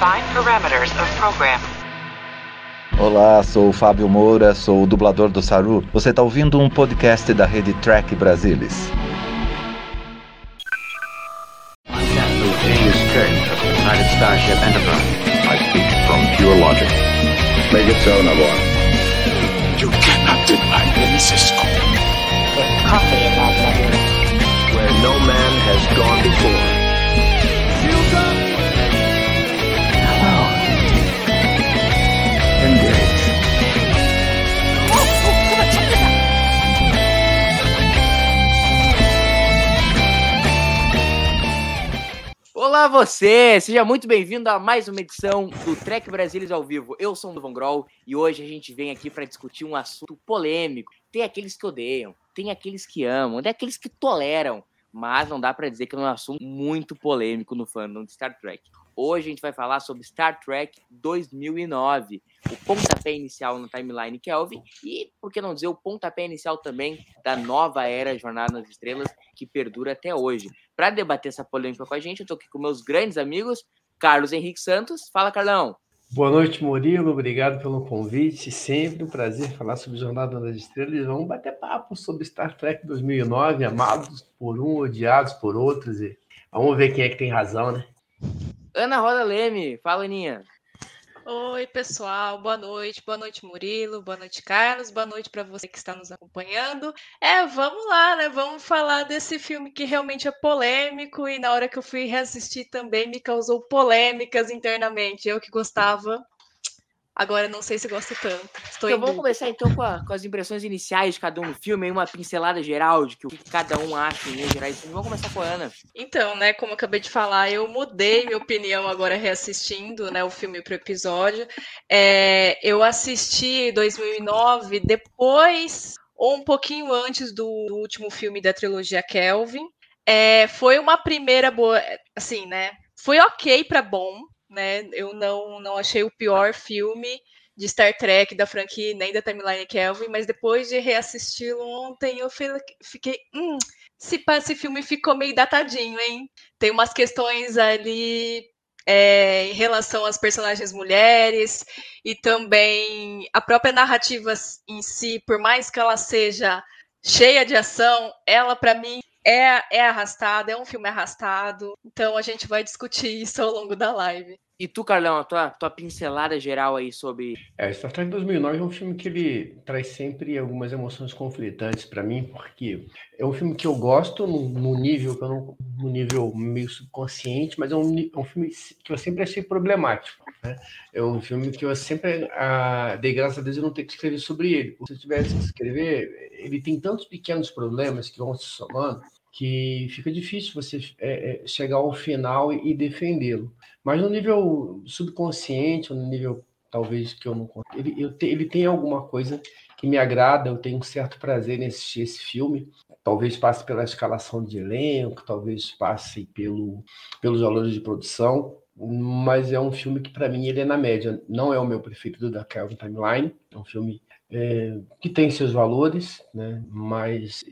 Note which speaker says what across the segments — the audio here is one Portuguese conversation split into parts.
Speaker 1: Define parameters of program.
Speaker 2: Olá, sou o Fábio Moura, sou o dublador do Saru. Você está ouvindo um podcast da rede Track Brasilis.
Speaker 3: James Kirk of the United Starship Enterprise. I speak from pure logic. Make it so, Nabor.
Speaker 4: Olá você! Seja muito bem-vindo a mais uma edição do Trek Brasilis ao vivo. Eu sou o Von Groll e hoje a gente vem aqui para discutir um assunto polêmico. Tem aqueles que odeiam, tem aqueles que amam, tem aqueles que toleram, mas não dá para dizer que é um assunto muito polêmico no fandom de Star Trek. Hoje a gente vai falar sobre Star Trek 2009, o pontapé inicial na timeline Kelvin e, por que não dizer, o pontapé inicial também da nova era Jornada nas Estrelas que perdura até hoje. Para debater essa polêmica com a gente, eu estou aqui com meus grandes amigos, Carlos Henrique Santos. Fala, Carlão.
Speaker 5: Boa noite, Murilo. Obrigado pelo convite. Sempre um prazer falar sobre Jornada nas Estrelas. Vamos bater papo sobre Star Trek 2009, amados por um, odiados por outros. E vamos ver quem é que tem razão, né?
Speaker 4: Ana Roda Leme. Fala, Aninha.
Speaker 6: Oi, pessoal, boa noite, boa noite, Murilo, boa noite, Carlos, boa noite para você que está nos acompanhando. É, vamos lá, né? Vamos falar desse filme que realmente é polêmico e na hora que eu fui reassistir também me causou polêmicas internamente. Eu que gostava, agora não sei se gosto tanto. Estou
Speaker 4: Então vamos
Speaker 6: dúvida.
Speaker 4: começar então com, a- com as impressões iniciais de cada um no filme, uma pincelada geral de que o que cada um acha em linhas gerais. Vamos começar com a Ana.
Speaker 6: Então, né, como eu acabei de falar, eu mudei minha opinião agora reassistindo, né, o filme pro episódio. É, eu assisti em 2009, depois ou um pouquinho antes do, do último filme da trilogia Kelvin. É, foi uma primeira boa, assim, né? Foi ok para bom, né? Eu não não achei o pior filme de Star Trek da franquia nem da timeline Kelvin, mas depois de reassisti-lo ontem, eu fi- fiquei, hum, pa- esse filme ficou meio datadinho, hein? Tem umas questões ali é, em relação às personagens mulheres e também a própria narrativa em si, por mais que ela seja cheia de ação, ela para mim é, é arrastada, é um filme arrastado. Então a gente vai discutir isso ao longo da live.
Speaker 4: E tu, Carlão, a tua, tua pincelada geral aí sobre.
Speaker 5: É, Star Trek 2009 é um filme que ele traz sempre algumas emoções conflitantes para mim, porque é um filme que eu gosto no, no nível que eu não, no nível meio subconsciente, mas é um, é um filme que eu sempre achei problemático. Né? É um filme que eu sempre ah, dei graças a Deus eu não ter que escrever sobre ele. Se eu tivesse que escrever, ele tem tantos pequenos problemas que vão se somando que fica difícil você é, é, chegar ao final e, e defendê-lo. Mas no nível subconsciente, no nível talvez que eu não ele, eu te- ele tem alguma coisa que me agrada, eu tenho um certo prazer em assistir esse filme. Talvez passe pela escalação de elenco, talvez passe pelo, pelos valores de produção, mas é um filme que para mim ele é na média. Não é o meu preferido da Calvin Timeline, é um filme é, que tem seus valores, né? Mas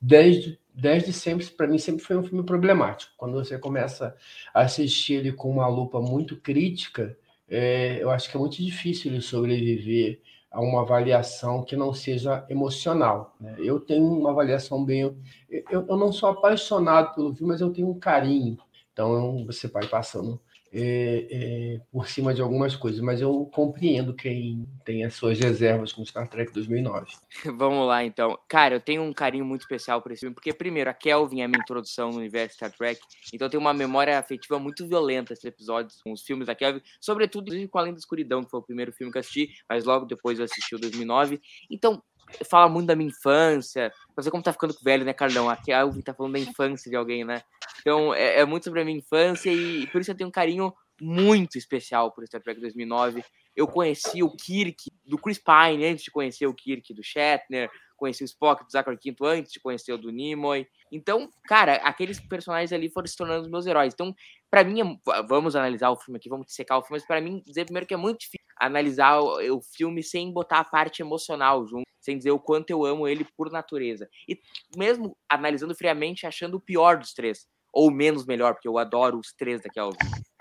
Speaker 5: desde desde sempre para mim sempre foi um filme problemático. Quando você começa a assistir ele com uma lupa muito crítica, é, eu acho que é muito difícil ele sobreviver a uma avaliação que não seja emocional. né? Eu tenho uma avaliação bem. Eu, eu não sou apaixonado pelo filme, mas eu tenho um carinho. Então você vai passando é, é, por cima de algumas coisas, mas eu compreendo quem tem as suas reservas com Star Trek 2009.
Speaker 4: Vamos lá, então. Cara, eu tenho um carinho muito especial por esse filme, porque, primeiro, a Kelvin é a minha introdução no universo Star Trek, então eu tenho uma memória afetiva muito violenta esses episódios com os filmes da Kelvin, sobretudo com Além da Escuridão, que foi o primeiro filme que eu assisti, mas logo depois eu assisti o 2009. Então, fala muito da minha infância. Você como tá ficando velho, né, Carlão? A Kelvin tá falando da infância de alguém, né? Então, é, é muito sobre a minha infância e por isso eu tenho um carinho muito especial por Star Trek 2009. Eu conheci o Kirk do Chris Pine antes de conhecer o Kirk do Shatner, conheci o Spock do Zachary Quinto antes de conhecer o do Nimoy. Então, cara, aqueles personagens ali foram se tornando os meus heróis. Então, para mim, é- vamos analisar o filme aqui, vamos dissecar o filme, mas para mim, dizer primeiro que é muito difícil analisar o, o filme sem botar a parte emocional junto, sem dizer o quanto eu amo ele por natureza. E mesmo analisando friamente, achando o pior dos três, ou menos melhor, porque eu adoro os três da Kelvin.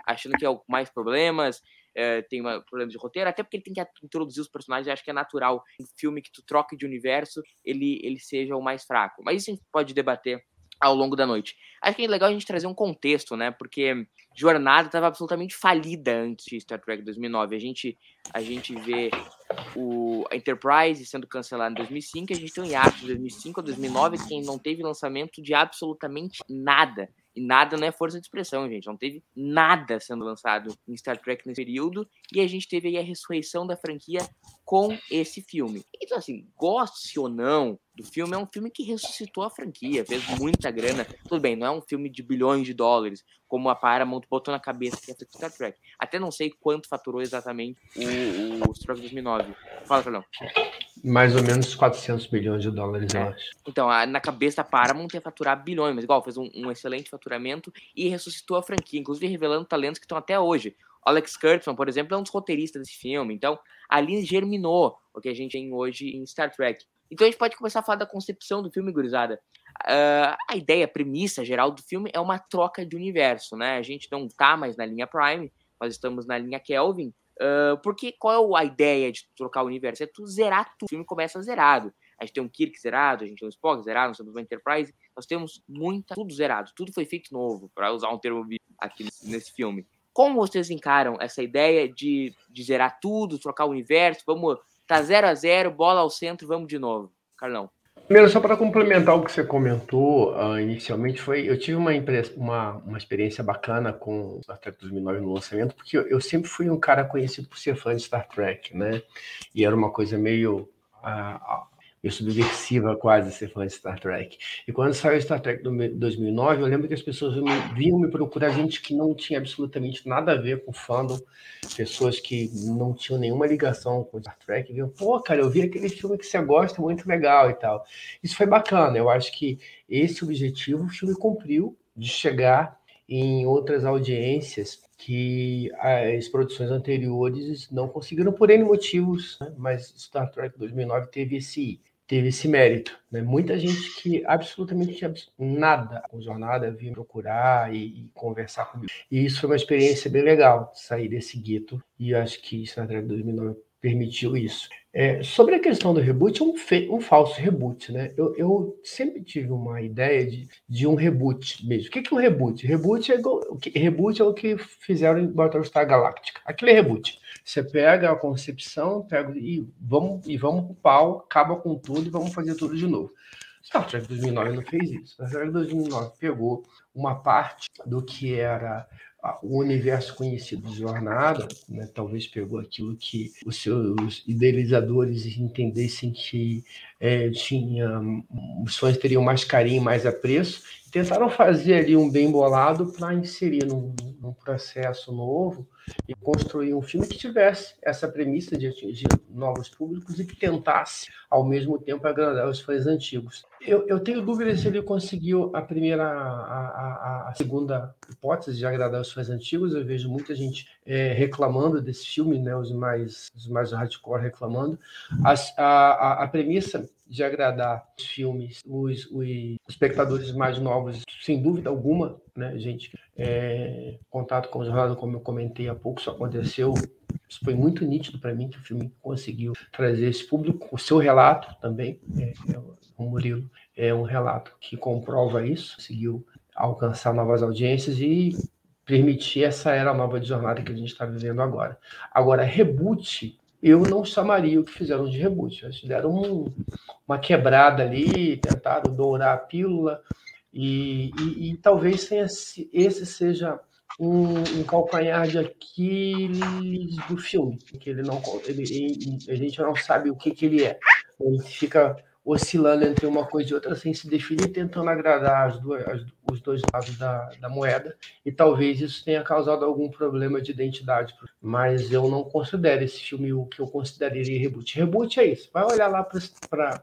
Speaker 4: achando que é o mais problemas, é, tem uma problema de roteiro, até porque ele tem que introduzir os personagens, acho que é natural um filme que tu troque de universo, ele, ele seja o mais fraco. Mas isso a gente pode debater ao longo da noite. Acho que é legal a gente trazer um contexto, né? Porque Jornada estava absolutamente falida antes de Star Trek 2009. A gente, a gente vê o Enterprise sendo cancelada em 2005, a gente tem o hiato de 2005 a 2009, que não teve lançamento de absolutamente nada. E nada não é força de expressão, gente. Não teve nada sendo lançado em Star Trek nesse período. E a gente teve aí a ressurreição da franquia com esse filme. Então, assim, goste ou não do filme, é um filme que ressuscitou a franquia, fez muita grana. Tudo bem, não é um filme de bilhões de dólares, como a Paramount botou na cabeça que ser Star Trek. Até não sei quanto faturou exatamente o, o Star Trek 2009. Fala, Carlão.
Speaker 5: Mais ou menos 400 milhões de dólares,
Speaker 4: É.
Speaker 5: eu acho.
Speaker 4: Então, a- na cabeça da Paramount ia faturar bilhões, mas igual, fez um, um excelente faturamento e ressuscitou a franquia, inclusive revelando talentos que estão até hoje. Alex Kurtzman, por exemplo, é um dos roteiristas desse filme. Então, ali germinou o que a gente tem hoje em Star Trek. Então, a gente pode começar a falar da concepção do filme, gurizada. Ah, a ideia, a premissa geral do filme é uma troca de universo, né? A gente não tá mais na linha Prime, nós estamos na linha Kelvin. Ah, porque qual é a ideia de trocar o universo? É tu zerar tudo. O filme começa zerado. A gente tem um Kirk zerado, a gente tem um Spock zerado, nós temos uma Enterprise, nós temos muita, tudo zerado, tudo foi feito novo, para usar um termo aqui nesse filme. Como vocês encaram essa ideia de, de zerar tudo, trocar o universo, vamos, tá zero a zero, bola ao centro, vamos de novo. Carlão.
Speaker 5: Primeiro, só para complementar o que você comentou ah, inicialmente, foi eu tive uma, uma, uma experiência bacana com Star Trek 2009 no lançamento, porque eu, eu sempre fui um cara conhecido por ser fã de Star Trek, né? E era uma coisa meio, ah, meio subversiva quase ser fã de Star Trek. E quando saiu Star Trek do me- 2009, eu lembro que as pessoas vinham me procurar gente que não tinha absolutamente nada a ver com fandom, pessoas que não tinham nenhuma ligação com Star Trek, viam, pô, cara, eu vi aquele filme que você gosta, muito legal e tal. Isso foi bacana. Eu acho que esse objetivo o filme cumpriu de chegar em outras audiências que as produções anteriores não conseguiram por N motivos, né? mas Star Trek 2009 teve esse teve esse mérito, né? Muita gente que absolutamente nada com jornada vinha procurar e, e conversar comigo. E isso foi uma experiência bem legal, sair desse gueto. E acho que Star Trek 2009 permitiu isso. É, sobre a questão do reboot, é um, fe- um falso reboot, né? Eu, eu sempre tive uma ideia de, de um reboot mesmo. O que, que é um reboot? Reboot é, igual- reboot é o que fizeram em Battlestar Galactica. Aquilo é reboot. Você pega a concepção, pega e vamos e vamos pro pau, acaba com tudo e vamos fazer tudo de novo. Star Trek 2009 não fez isso. Star Trek 2009 pegou uma parte do que era o universo conhecido de Jornada, né? talvez pegou aquilo que os seus idealizadores entendessem que é, tinha os sonhos teriam mais carinho, mais apreço, tentaram fazer ali um bem bolado para inserir num, num processo novo e construir um filme que tivesse essa premissa de atingir novos públicos e que tentasse, ao mesmo tempo, agradar os fãs antigos. Eu, eu tenho dúvidas se ele conseguiu a primeira, a, a- a segunda hipótese de agradar os fãs antigos. Eu vejo muita gente é, reclamando desse filme, né, os mais, os mais hardcore reclamando. A, a, a premissa de agradar os filmes, os, os espectadores mais novos, sem dúvida alguma, né, gente? É, contato com o jornal, como eu comentei há pouco, isso aconteceu. Isso foi muito nítido para mim que o filme conseguiu trazer esse público. O seu relato também, é, é, o Murilo, é um relato que comprova isso, conseguiu alcançar novas audiências e permitir essa era nova de jornada que a gente está vivendo agora. Agora, reboot, eu não chamaria o que fizeram de reboot. Eles deram um- uma quebrada ali, tentaram dourar a pílula, e, e- e talvez esse seja um, um calcanhar de Aquiles do filme, que ele não, ele, ele- a gente não sabe o que, que ele é. Ele fica oscilando entre uma coisa e outra sem se definir, tentando agradar as duas, as- os dois lados da, da moeda, e talvez isso tenha causado algum problema de identidade. Mas eu não considero esse filme o que eu consideraria reboot. Reboot é isso. Vai olhar lá para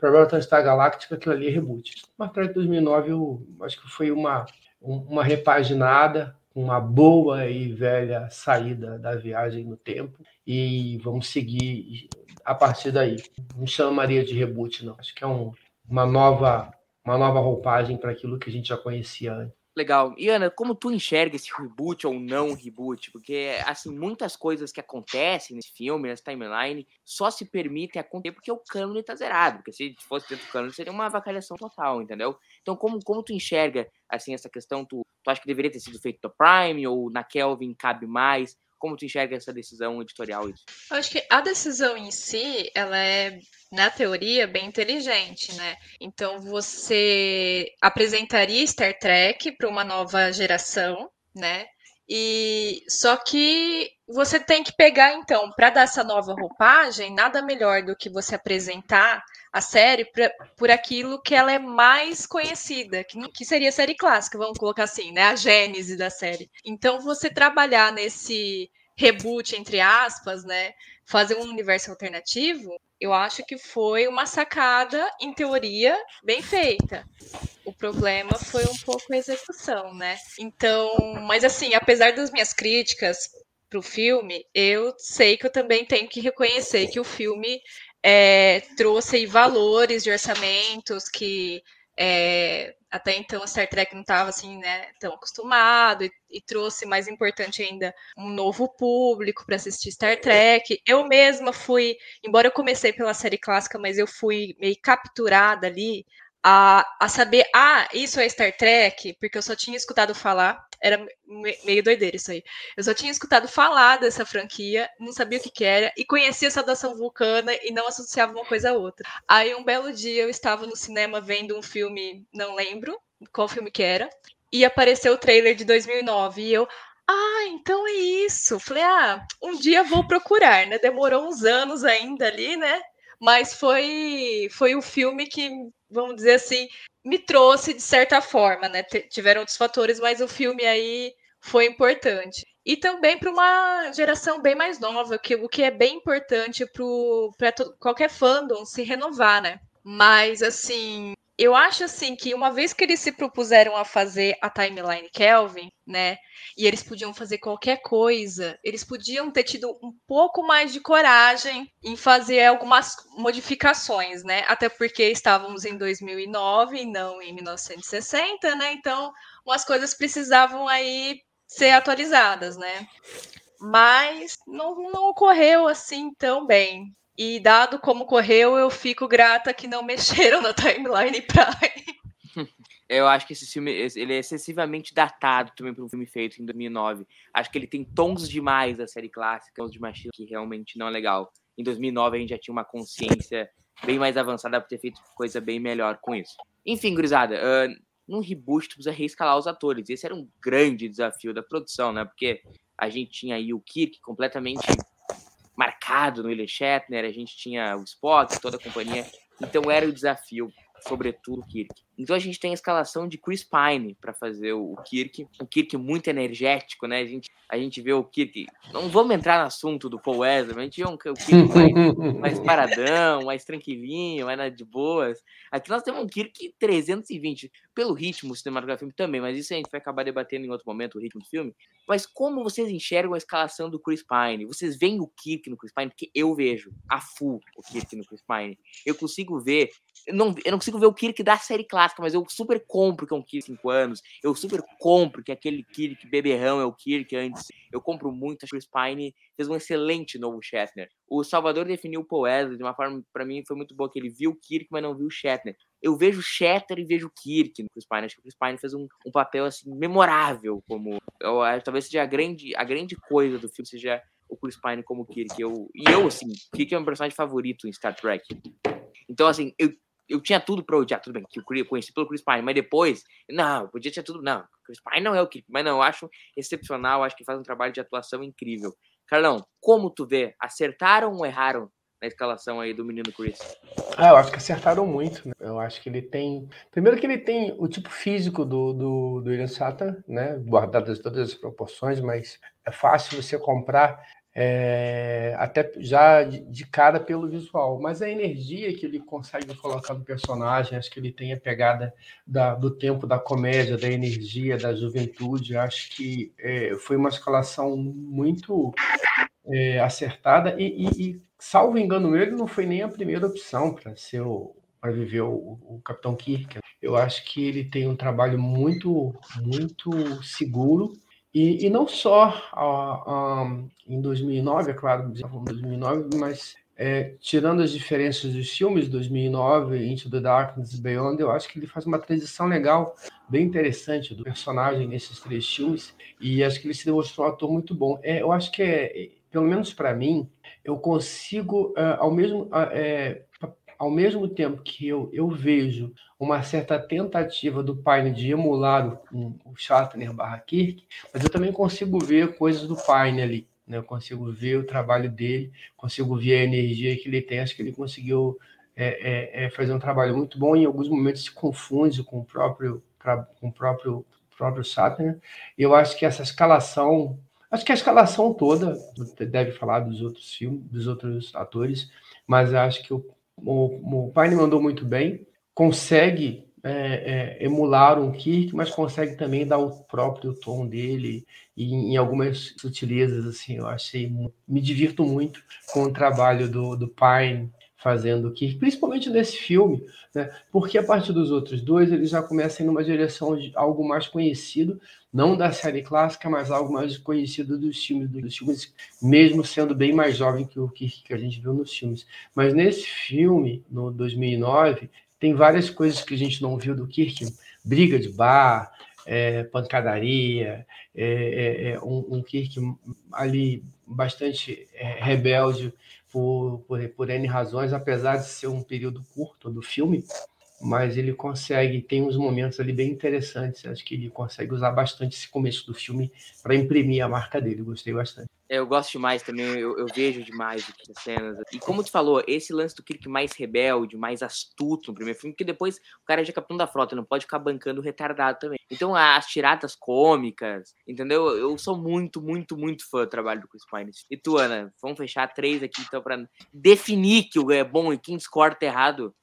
Speaker 5: Battlestar Galactica, aquilo ali é reboot. Mas Trek 2009 eu acho que foi uma, um- uma repaginada, uma boa e velha saída da viagem no tempo e vamos seguir a partir daí. Não chamaria de reboot, não. Acho que é um- uma nova uma nova roupagem para aquilo que a gente já conhecia antes.
Speaker 4: Legal. E Ana, como tu enxerga esse reboot ou não reboot? Porque, assim, muitas coisas que acontecem nesse filme, nessa timeline, só se permitem acontecer porque o cânone tá zerado. Porque se fosse dentro do cânone, seria uma avacalhação total, entendeu? Então, como, como tu enxerga, assim, essa questão? Tu, tu acha que deveria ter sido feito no Prime ou na Kelvin cabe mais? Como tu enxerga essa decisão editorial?
Speaker 6: Eu acho que a decisão em si, ela é, na teoria, bem inteligente, né? Então você apresentaria Star Trek para uma nova geração, né? E só que você tem que pegar então para dar essa nova roupagem, nada melhor do que você apresentar a série pra, por aquilo que ela é mais conhecida, que, que seria a série clássica, vamos colocar assim, né? A gênese da série. Então, você trabalhar nesse reboot, entre aspas, né? Fazer um universo alternativo, eu acho que foi uma sacada, em teoria, bem feita. O problema foi um pouco a execução, né? Então, mas assim, apesar das minhas críticas pro filme, eu sei que eu também tenho que reconhecer que o filme é, trouxe valores de orçamentos que é, até então Star Trek não estava assim, né, tão acostumado e, e, trouxe, mais importante ainda, um novo público para assistir Star Trek. Eu mesma fui, embora eu comecei pela série clássica, mas eu fui meio capturada ali a, a saber, ah, isso é Star Trek, porque eu só tinha escutado falar, era meio doideira isso aí. Eu só tinha escutado falar dessa franquia, não sabia o que, que era, e conhecia essa dação vulcana e não associava uma coisa a outra. Aí um belo dia eu estava no cinema vendo um filme, não lembro qual filme que era, e apareceu o trailer de 2009, e eu, ah, então é isso. Falei, ah, um dia vou procurar, né? Demorou uns anos ainda ali, né? Mas foi, foi o filme que vamos dizer assim, me trouxe de certa forma, né? Tiveram outros fatores, mas o filme aí foi importante. E também para uma geração bem mais nova, que, o que é bem importante para qualquer fandom se renovar, né? Mas, assim, eu acho assim que uma vez que eles se propuseram a fazer a timeline Kelvin, né? E eles podiam fazer qualquer coisa, eles podiam ter tido um pouco mais de coragem em fazer algumas modificações, né? Até porque estávamos em 2009 e não em 1960, né? Então, umas coisas precisavam aí ser atualizadas, né? Mas não, não ocorreu assim tão bem. E dado como correu, eu fico grata que não mexeram na timeline Prime.
Speaker 4: Eu acho que esse filme ele é excessivamente datado também para um filme feito em 2009. Acho que ele tem tons demais da série clássica, tons de machismo que realmente não é legal. Em 2009 a gente já tinha uma consciência bem mais avançada para ter feito coisa bem melhor com isso. Enfim, gurizada, uh, num reboot tu precisa reescalar os atores. Esse era um grande desafio da produção, né? Porque a gente tinha aí o Kirk completamente marcado no William Shatner, a gente tinha o Spock, toda a companhia. Então era o desafio, sobretudo Kirk. Então a gente tem a escalação de Chris Pine para fazer o Kirk, o Kirk muito energético, né? A gente, a gente vê o Kirk. Não vamos entrar no assunto do Paul Wesley, mas a gente vê um, o Kirk mais, mais paradão, mais tranquilinho, mais de boas. Aqui nós temos um Kirk 320, pelo ritmo cinematográfico também, mas isso a gente vai acabar debatendo em outro momento, o ritmo do filme. Mas como vocês enxergam a escalação do Chris Pine? Vocês veem o Kirk no Chris Pine? Porque eu vejo a full o Kirk no Chris Pine. Eu consigo ver. Eu não, eu não consigo ver o Kirk da série clássica clássica, mas eu super compro que é um Kirk 5 anos. Eu super compro que aquele Kirk beberrão é o Kirk antes. Eu compro muito. Acho que o Spine fez um excelente novo Shatner. O Salvador definiu o Paul de uma forma, para mim, foi muito boa, que ele viu o Kirk, mas não viu o Shatner. Eu vejo o Shatner e vejo o Kirk no Chris Pine. Acho que o Chris Pine fez um, um papel, assim, memorável como... Eu, talvez seja a grande, a grande coisa do filme, seja o Chris Pine como Kirk. Eu, e eu, assim, Kirk é meu personagem favorito em Star Trek. Então, assim, eu eu tinha tudo para odiar, tudo bem, que eu conheci pelo Chris Pine, mas depois, não, eu podia ter tudo, não, Chris Pine não é o que, mas não, eu acho excepcional, acho que faz um trabalho de atuação incrível. Carlão, como tu vê, acertaram ou erraram na escalação aí do menino Chris?
Speaker 5: Ah, eu acho que acertaram muito, né? Eu acho que ele tem, primeiro que ele tem o tipo físico do, do, do William Sata, né, guardadas todas as proporções, mas é fácil você comprar é, até já de, cara pelo visual, mas a energia que ele consegue colocar no personagem, acho que ele tem a pegada da, do tempo da comédia, da energia, da juventude, acho que é, foi uma escalação muito é, acertada. E, e, e, salvo engano ele, não foi nem a primeira opção para ser para viver o, o, Capitão Kirk. Eu acho que ele tem um trabalho muito, muito seguro e, e não só em 2009, é claro, em 2009, mas é, tirando as diferenças dos filmes 2009, Into the Darkness Beyond, eu acho que ele faz uma transição legal, bem interessante do personagem nesses três filmes, e acho que ele se demonstrou um ator muito bom. É, eu acho que, é, pelo menos para mim, eu consigo, é, ao mesmo é, ao mesmo tempo que eu, eu vejo uma certa tentativa do Pine de emular o, o Shatner barra Kirk, mas eu também consigo ver coisas do Pine ali. Né? Eu consigo ver o trabalho dele, consigo ver a energia que ele tem. Acho que ele conseguiu é, é, é fazer um trabalho muito bom. Em alguns momentos se confunde com o próprio, com o próprio, próprio Shatner. Eu acho que essa escalação Acho que a escalação toda deve falar dos outros filmes, dos outros atores, mas acho que o, o, o Pine mandou muito bem, consegue é, é, emular um Kirk, mas consegue também dar o próprio tom dele e em algumas sutilezas, assim, eu achei, me divirto muito com o trabalho do, do Pine fazendo o Kirk, principalmente nesse filme, né? porque a partir dos outros dois ele já começa em uma direção de algo mais conhecido, não da série clássica, mas algo mais conhecido dos filmes, dos filmes, mesmo sendo bem mais jovem que o Kirk que a gente viu nos filmes. Mas nesse filme, no 2009, tem várias coisas que a gente não viu do Kirk, briga de bar, é, pancadaria, é, é, é um, um Kirk ali bastante é, rebelde, por, por, por N razões, apesar de ser um período curto do filme, mas ele consegue, tem uns momentos ali bem interessantes. Acho que ele consegue usar bastante esse começo do filme para imprimir a marca dele. Gostei bastante.
Speaker 4: Eu gosto demais também, eu, eu vejo demais as cenas. E como tu falou, esse lance do Kirk mais rebelde, mais astuto no primeiro filme, que depois o cara já é capitão da frota, não pode ficar bancando retardado também. Então as tiradas cômicas, entendeu? Eu sou muito, muito, muito fã do trabalho do Chris Pine. E tu, Ana, vamos fechar três aqui então para definir que o é bom e quem discorda é errado.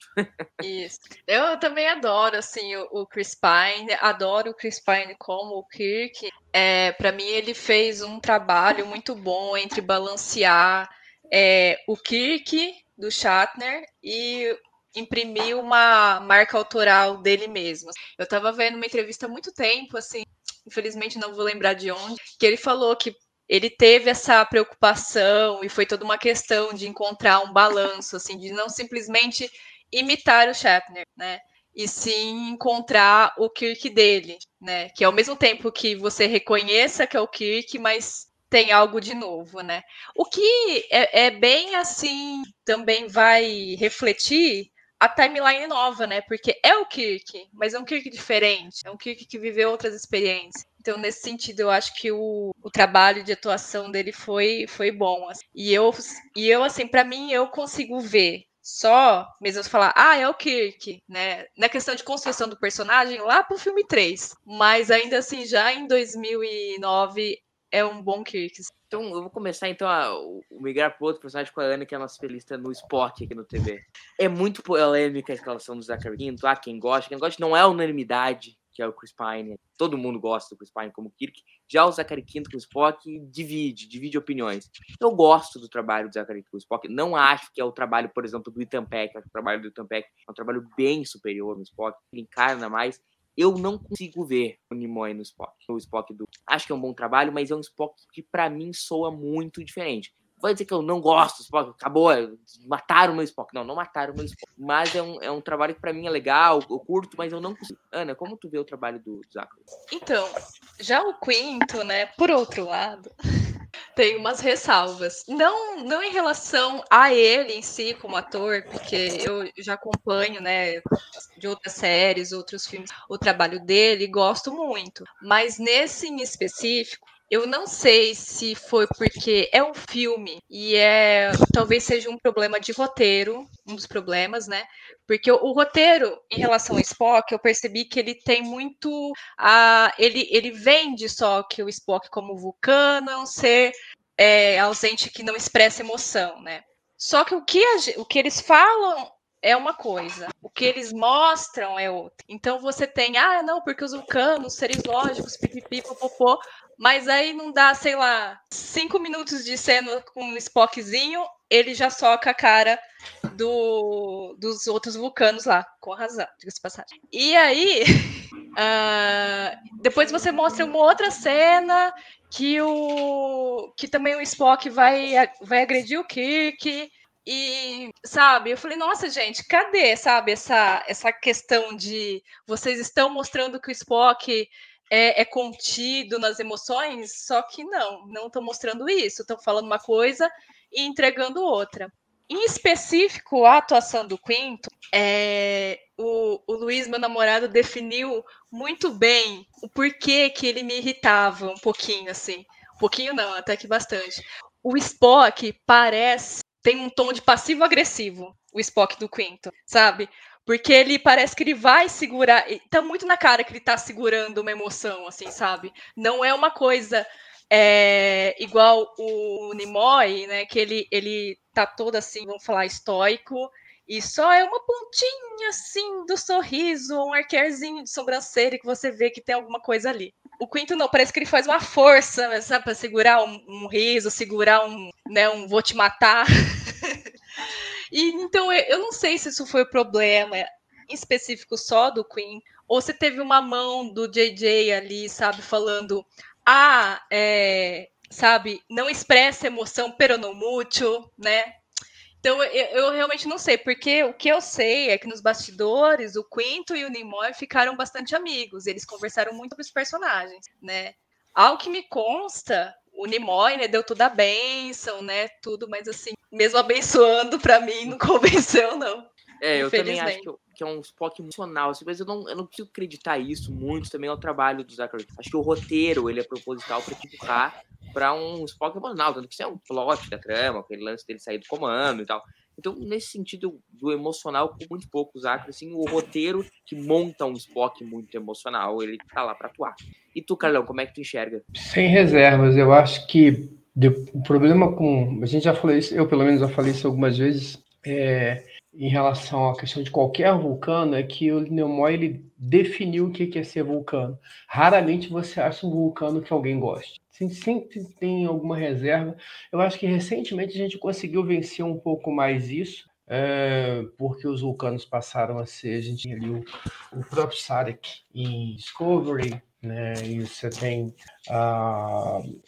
Speaker 6: Isso. Eu também adoro, assim, o Chris Pine, adoro o Chris Pine como o Kirk. É, para mim, ele fez um trabalho muito bom entre balancear é, o Kirk do Shatner e imprimir uma marca autoral dele mesmo. Eu estava vendo uma entrevista há muito tempo, assim, infelizmente não vou lembrar de onde, que ele falou que ele teve essa preocupação e foi toda uma questão de encontrar um balanço, assim, de não simplesmente imitar o Shatner, né? e sim encontrar o Kirk dele, né? Que ao mesmo tempo que você reconheça que é o Kirk, mas tem algo de novo, né? O que é, é bem assim, também vai refletir a timeline nova, né? Porque é o Kirk, mas é um Kirk diferente, é um Kirk que viveu outras experiências. Então, nesse sentido, eu acho que o, o trabalho de atuação dele foi, foi bom. Assim. E eu, e eu assim, para mim, eu consigo ver só, mesmo falar, ah, é o Kirk, né? Na questão de construção do personagem, lá pro filme 3. Mas ainda assim, já em 2009, é um bom Kirk.
Speaker 4: Então, eu vou começar então a, migrar pro outro personagem com a Ana, que é a nossa felista no Spock aqui no TV. É muito polêmica a escalação do Zachary Quinto. Há quem gosta, quem gosta não é unanimidade que é o Chris Pine. Todo mundo gosta do Chris Pine como Kirk. Já o Zachary Quinto com o Spock divide, divide opiniões. Eu gosto do trabalho do Zachary com o Spock. Não acho que é o trabalho, por exemplo, do Ethan Peck. Acho que o trabalho do Ethan Peck é um trabalho bem superior no Spock. Ele encarna mais. Eu não consigo ver o Nimoy no Spock. O Spock do. Acho que é um bom trabalho, mas é um Spock que para mim soa muito diferente vai dizer que eu não gosto do Spock, acabou, mataram o meu Spock. Não, não mataram o meu Spock. Mas é um, é um trabalho que para mim é legal, eu curto, mas eu não consigo. Ana, como tu vê o trabalho do Zachary?
Speaker 6: Então, já o Quinto, né, por outro lado, tem umas ressalvas. Não, não em relação a ele em si como ator, porque eu já acompanho, né, de outras séries, outros filmes, o trabalho dele, gosto muito. Mas nesse em específico, eu não sei se foi porque é um filme e é talvez seja um problema de roteiro, um dos problemas, né? Porque o, o roteiro em relação ao Spock, eu percebi que ele tem muito a ele ele vende só que o Spock como vulcano é um ser é, ausente que não expressa emoção, né? Só que o que, a, o que eles falam é uma coisa, o que eles mostram é outra. Então você tem, ah, não, porque os vulcanos, seres lógicos, pipipi, popopô, Mas aí não dá, sei lá, cinco minutos de cena com um Spockzinho, ele já soca a cara do, dos outros vulcanos lá, com razão, diga-se passagem. E aí, uh, depois você mostra uma outra cena que o que também o Spock vai, vai agredir o Kirk e, sabe, eu falei, nossa, gente, cadê, sabe, essa, essa questão de vocês estão mostrando que o Spock é, é contido nas emoções, só que não, não estão mostrando isso, estão falando uma coisa e entregando outra. Em específico, a atuação do Quinto, é, o, o Luiz, meu namorado, definiu muito bem o porquê que ele me irritava um pouquinho, assim. Um pouquinho não, até que bastante. O Spock parece tem um tom de passivo-agressivo, o Spock do Quinto, sabe? Porque ele parece que ele vai segurar. Tá muito na cara que ele tá segurando uma emoção, assim, sabe? Não é uma coisa é, igual o Nimoy, né? Que ele, ele tá todo assim, vamos falar, estoico, e só é uma pontinha assim do sorriso, um arqueirzinho de sobrancelha que você vê que tem alguma coisa ali. O Quinto não, parece que ele faz uma força, sabe, para segurar um, um, riso, segurar um, né, um vou te matar. e então eu não sei se isso foi o problema em específico só do Queen, ou se teve uma mão do JJ ali, sabe, falando, ah, é, sabe, não expressa emoção peronomútil, né? Então, eu, eu, realmente não sei, porque o que eu sei é que nos bastidores, o Quinto e o Nimoy ficaram bastante amigos, eles conversaram muito sobre os personagens, né? Ao que me consta, o Nimoy, né, deu tudo a bênção, né, tudo, mas assim, mesmo abençoando, para mim, não convenceu, não.
Speaker 4: É, eu também acho que, que, é um Spock emocional, assim, mas eu não, eu não consigo acreditar isso muito também ao trabalho do Zachary. Acho que o roteiro, ele é proposital para te empurrar para um Spock emocional, tanto que isso é um plot da trama, aquele lance dele sair do comando e tal. Então, nesse sentido do emocional, com muito pouco, Zachary, assim, o roteiro que monta um Spock muito emocional, ele tá lá para atuar. E tu, Carlão, como é que tu enxerga?
Speaker 5: Sem reservas, eu acho que o problema com. A gente já falou isso, eu pelo menos já falei isso algumas vezes, é, em relação à questão de qualquer vulcano é que o Nimoy ele definiu o que é ser vulcano. Raramente você acha um vulcano que alguém goste. Sempre tem alguma reserva. Eu acho que recentemente a gente conseguiu vencer um pouco mais isso, é, porque os vulcanos passaram a ser, a gente tinha ali o, o próprio Sarek em Discovery, né? E você tem uh,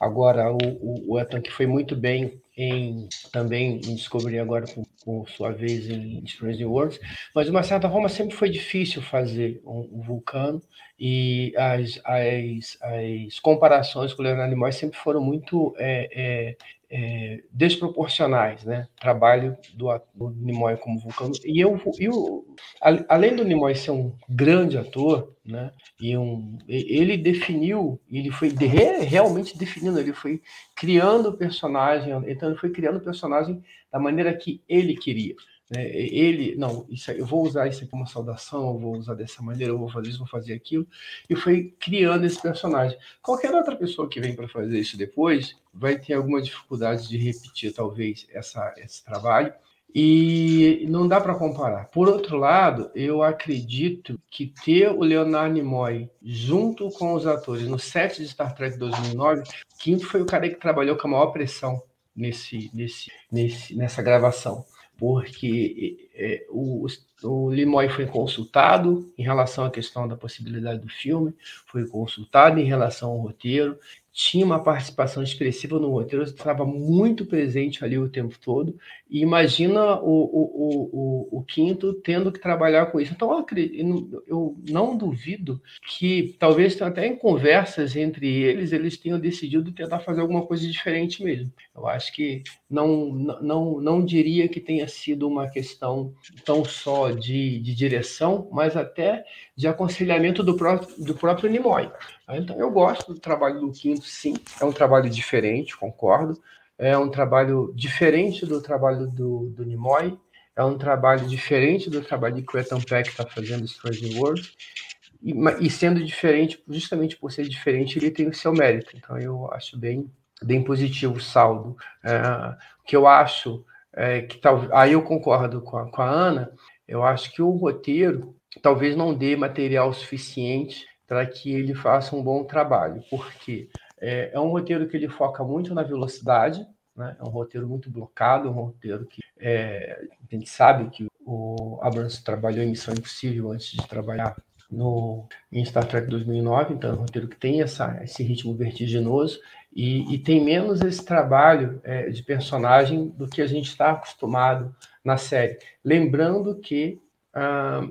Speaker 5: agora o, o, o Ethan que foi muito bem em também em descobrir agora com, com, sua vez em Strange Worlds, mas de uma certa forma sempre foi difícil fazer um, um vulcano. E as, as, as comparações com o Leonardo Nimoy sempre foram muito é, é, é, desproporcionais, né? Trabalho do, do Nimoy como vulcano e eu, eu além do Nimoy ser um grande ator, né? E um, ele definiu, ele foi de, realmente definindo, ele foi criando o personagem, então ele foi criando o personagem da maneira que ele queria. Né? Ele, não, isso, eu vou usar isso aqui como saudação, eu vou usar dessa maneira, eu vou fazer isso, vou fazer aquilo, e foi criando esse personagem. Qualquer outra pessoa que vem para fazer isso depois vai ter alguma dificuldade de repetir, talvez, essa, esse trabalho, e não dá para comparar. Por outro lado, eu acredito que ter o Leonardo Nimoy junto com os atores no set de Star Trek 2009, Quinto foi o cara que trabalhou com a maior pressão nesse, nesse, nesse, nessa gravação porque é, o, o foi consultado em relação à questão da possibilidade do filme, foi consultado em relação ao roteiro, tinha uma participação expressiva no roteiro, estava muito presente ali o tempo todo. E imagina o, o, o, o, Quinto tendo que trabalhar com isso. Então, eu, eu não duvido que, talvez até em conversas entre eles, eles tenham decidido tentar fazer alguma coisa diferente mesmo. Eu acho que não, não, não diria que tenha sido uma questão tão só de, de direção, mas até de aconselhamento do próprio, do próprio Nimoy. Então, eu gosto do trabalho do Quinto, sim. É um trabalho diferente, concordo. É um trabalho diferente do trabalho do, do Nimoy. É um trabalho diferente do trabalho que o Ethan Peck está fazendo Strange World. E, e, sendo diferente, justamente por ser diferente, ele tem o seu mérito. Então, eu acho bem, bem positivo o saldo. É, que eu acho é que tal, aí eu concordo com a, com a Ana, eu acho que o roteiro talvez não dê material suficiente para que ele faça um bom trabalho, porque é, é um roteiro que ele foca muito na velocidade, né? é um roteiro muito blocado, um roteiro que é, a gente sabe que o Abrams trabalhou em Missão Impossível antes de trabalhar no, em Star Trek 2009, então é um roteiro que tem essa, esse ritmo vertiginoso e, e tem menos esse trabalho é, de personagem do que a gente está acostumado na série. Lembrando que ah,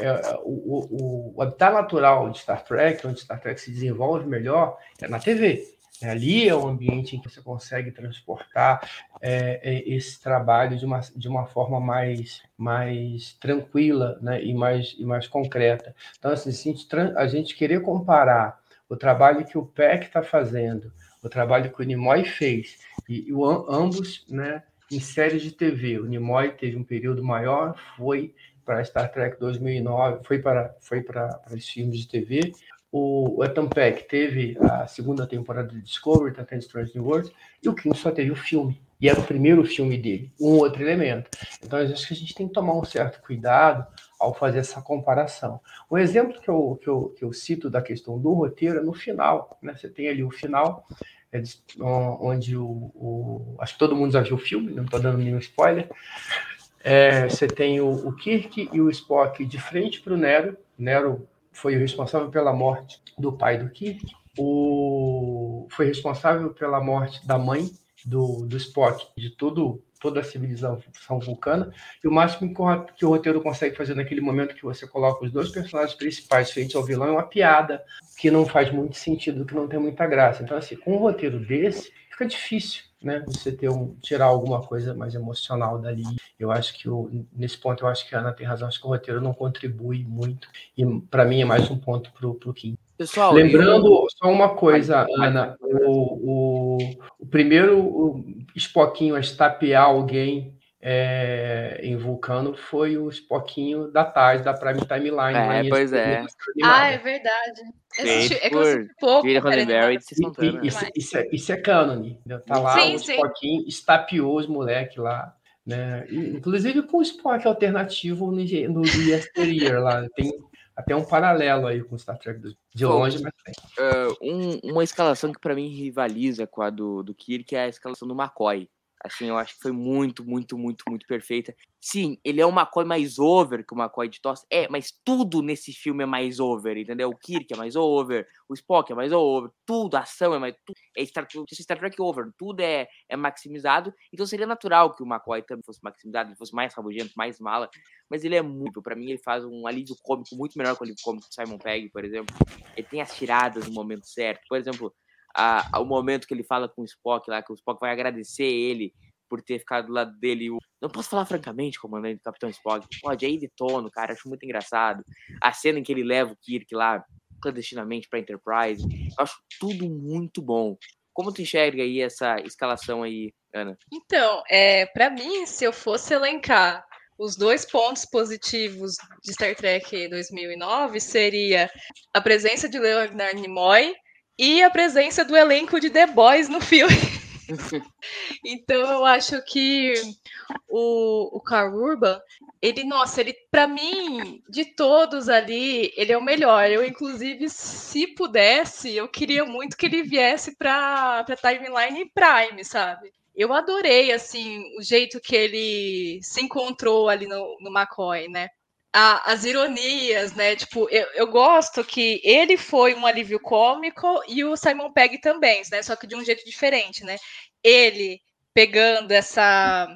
Speaker 5: é, o, o, o, habitat natural de Star Trek, onde Star Trek se desenvolve melhor, é na TV. É, ali é o ambiente em que você consegue transportar é, é, esse trabalho de uma, de uma forma mais, mais tranquila né, e, mais, e mais concreta. Então, assim, a gente, a gente querer comparar o trabalho que o PEC está fazendo, o trabalho que o Nimoy fez, e, e o, ambos né, em séries de TV. O Nimoy teve um período maior, foi para Star Trek 2009, foi para, foi para, para os filmes de TV. O Ethan Peck teve a segunda temporada de Discovery, Tantan Strange New Worlds, e o Kim só teve o filme. E era o primeiro filme dele, um outro elemento. Então, acho que a gente tem que tomar um certo cuidado ao fazer essa comparação. Um exemplo que eu, que eu, que eu cito da questão do roteiro é no final. Né? Você tem ali o final, é de, onde o, o, Acho que todo mundo já viu o filme, não estou dando nenhum spoiler. É, você tem o, o, Kirk e o Spock de frente para o Nero. Nero foi o responsável pela morte do pai do Kirk. O, foi responsável pela morte da mãe do, do de tudo toda a civilização vulcana. E o máximo que o roteiro consegue fazer naquele momento que você coloca os dois personagens principais frente ao vilão é uma piada que não faz muito sentido, que não tem muita graça. Então, assim, com um roteiro desse, fica difícil né? Você ter um, tirar alguma coisa mais emocional dali. Eu acho que o, nesse ponto eu acho que a Ana tem razão, acho que o roteiro não contribui muito. E para mim é mais um ponto pro, pro Kim. Pessoal, Lembrando eu... só uma coisa, Ana, o, o, o primeiro o Spockinho a estapear alguém é, em Vulcano foi o Spockinho da tarde, da Prime Timeline.
Speaker 4: É, pois é.
Speaker 6: Ah, é verdade. Assisti, é que eu assisti pouco.
Speaker 4: Roddenberry
Speaker 5: e, isso, isso, é, isso é canon. Tá lá, sim, o Spockinho estapeou os moleques lá. Né? Inclusive com o Spock alternativo no, no Yesteryear lá. Tem até um paralelo aí com Star Trek de longe, mas tem.
Speaker 4: Uh, um, uma escalação que para mim rivaliza com a do, do Kirk é a escalação do McCoy. Assim, eu acho que foi muito, muito, muito, muito perfeita. Sim, ele é o McCoy mais over que o McCoy de Toss. É, mas tudo nesse filme é mais over, entendeu? O Kirk é mais over, o Spock é mais over, tudo, a ação é mais. Tudo, é Star, Star Trek over, tudo é, é maximizado. Então seria natural que o McCoy também fosse maximizado, ele fosse mais rabugento, mais mala. Mas ele é muito, para mim, ele faz um alívio cômico muito melhor que o alívio cômico do Simon Pegg, por exemplo. Ele tem as tiradas no momento certo. Por exemplo, a, ao momento que ele fala com o Spock lá, que o Spock vai agradecer ele por ter ficado do lado dele. Não posso falar francamente, comandante do Capitão Spock. Pode, aí de tono, cara, acho muito engraçado. A cena em que ele leva o Kirk lá clandestinamente para Enterprise, acho tudo muito bom. Como tu enxerga aí essa escalação aí, Ana?
Speaker 6: Então, é, para mim, se eu fosse elencar os dois pontos positivos de Star Trek 2009 seria a presença de Leonard Nimoy e a presença do elenco de The Boys no filme. então eu acho que o, o Carl Urban, ele, nossa, ele, para mim, de todos ali, ele é o melhor. Eu, inclusive, se pudesse, eu queria muito que ele viesse para Timeline Prime, sabe? Eu adorei, assim, o jeito que ele se encontrou ali no, no McCoy, né? A, as ironias, né? Tipo, eu, eu gosto que ele foi um alívio cômico e o Simon Pegg também, né? Só que de um jeito diferente, né? Ele pegando essa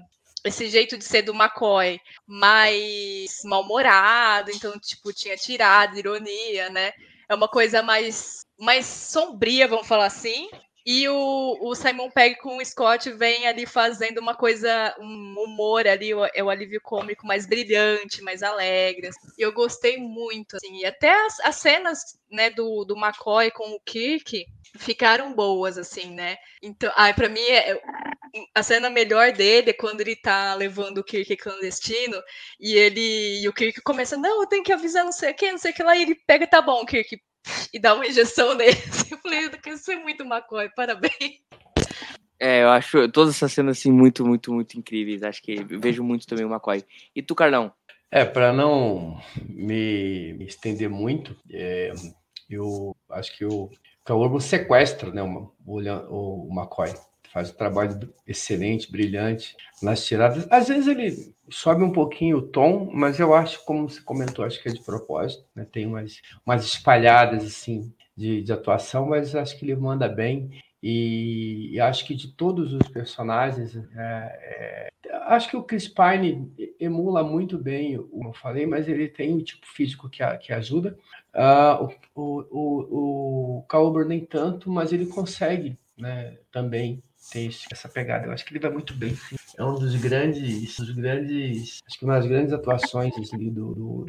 Speaker 6: esse jeito de ser do McCoy mais mal-humorado, então, tipo, tinha tirada, ironia, né? É uma coisa mais, mais sombria, vamos falar assim. E o, o Simon Pegg com o Scott vem ali fazendo uma coisa, um humor ali, é o alívio cômico mais brilhante, mais alegre. Assim. E eu gostei muito, assim. E até as, as cenas, né, do, do McCoy com o Kirk ficaram boas, assim, né? Então, ai, para mim, é, a cena melhor dele é quando ele tá levando o Kirk clandestino e ele e o Kirk começa, não, eu tenho que avisar não sei o que, não sei o que lá, e ele pega, tá bom, Kirk, e dá uma injeção nele. Eu falei, isso é muito maconha, parabéns.
Speaker 4: É, eu acho todas essas cenas assim muito, muito, muito incríveis. Acho que vejo muito também o McCoy. E tu, Carlão?
Speaker 5: É, para não me, me, estender muito, é, eu acho que o Calobo sequestra né, o, o, o McCoy. Faz um trabalho excelente, brilhante nas tiradas. Às vezes ele sobe um pouquinho o tom, mas eu acho, como você comentou, acho que é de propósito. Né? Tem umas, umas espalhadas assim de, de atuação, mas acho que ele manda bem. E, e, acho que de todos os personagens, é, é, acho que o Chris Pine emula muito bem, como eu falei, mas ele tem um tipo físico que, que ajuda. Uh, o, o, o Cowber nem tanto, mas ele consegue né, também ter essa pegada. Eu acho que ele vai muito bem. É um dos grandes, dos grandes, acho que uma das grandes atuações assim, do, do,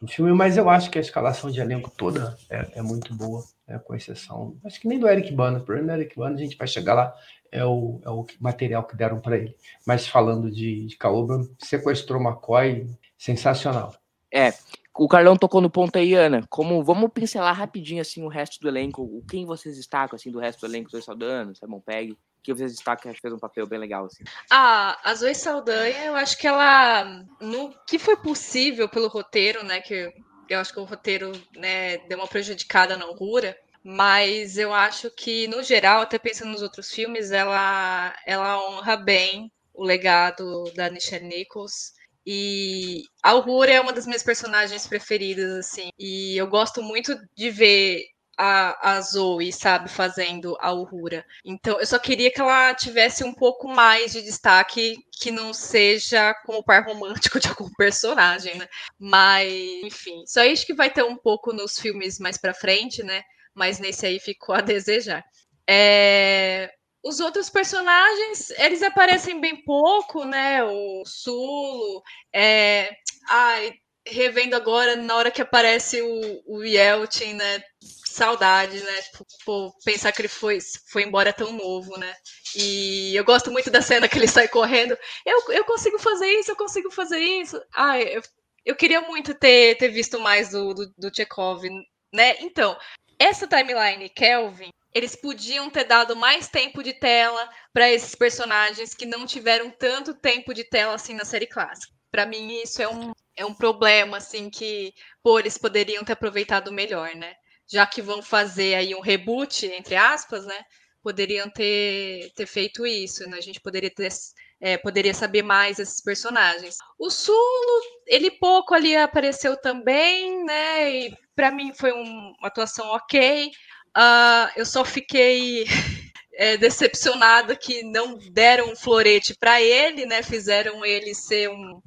Speaker 5: do filme, mas eu acho que a escalação de elenco toda é, é muito boa, né, com exceção. Acho que nem do Eric Bana, por exemplo, Eric Bana a gente vai chegar lá, é o, é o material que deram para ele. Mas falando de, de Caoba, sequestrou McCoy, sensacional.
Speaker 4: É, o Carlão tocou no ponto aí, Ana. Como vamos pincelar rapidinho assim o resto do elenco. Quem vocês destacam assim do resto do elenco? Zoe Saldana, Simon Pegg que vocês destacam que fez um papel bem legal, assim?
Speaker 6: Ah, a Zoe Saldanha, eu acho que ela, no que foi possível pelo roteiro, né, que eu acho que o roteiro, né, deu uma prejudicada na Aurora, mas eu acho que, no geral, até pensando nos outros filmes, ela, ela honra bem o legado da Nichelle Nichols, e a Aurora é uma das minhas personagens preferidas, assim. E eu gosto muito de ver a, a Zoe, sabe, fazendo a Uhura. Então, eu só queria que ela tivesse um pouco mais de destaque que não seja como par romântico de algum personagem, né? Mas, enfim, só isso que vai ter um pouco nos filmes mais pra frente, né? Mas nesse aí ficou a desejar. É... Os outros personagens, eles aparecem bem pouco, né? O Sulo, é... Ai, revendo agora, na hora que aparece o, o Yelchin, né? Saudade, né? Tipo, pô, pensar que ele foi, foi embora tão novo, né? E eu gosto muito da cena que ele sai correndo. Eu, eu consigo fazer isso, eu consigo fazer isso. Ah, eu, eu queria muito ter, ter visto mais do, do, do Chekhov, né? Então, essa timeline, Kelvin, eles podiam ter dado mais tempo de tela para esses personagens que não tiveram tanto tempo de tela assim na série clássica. Para mim, isso é um, é um problema, assim, que, pô, eles poderiam ter aproveitado melhor, né? Já que vão fazer aí um reboot, entre aspas, né? Poderiam ter, ter feito isso, né? A gente poderia ter. É, poderia saber mais desses personagens. O Sulo, ele pouco ali apareceu também, né? E para mim foi um, uma atuação ok. Uh, eu só fiquei é, decepcionada que não deram um florete para ele, né? Fizeram ele ser um,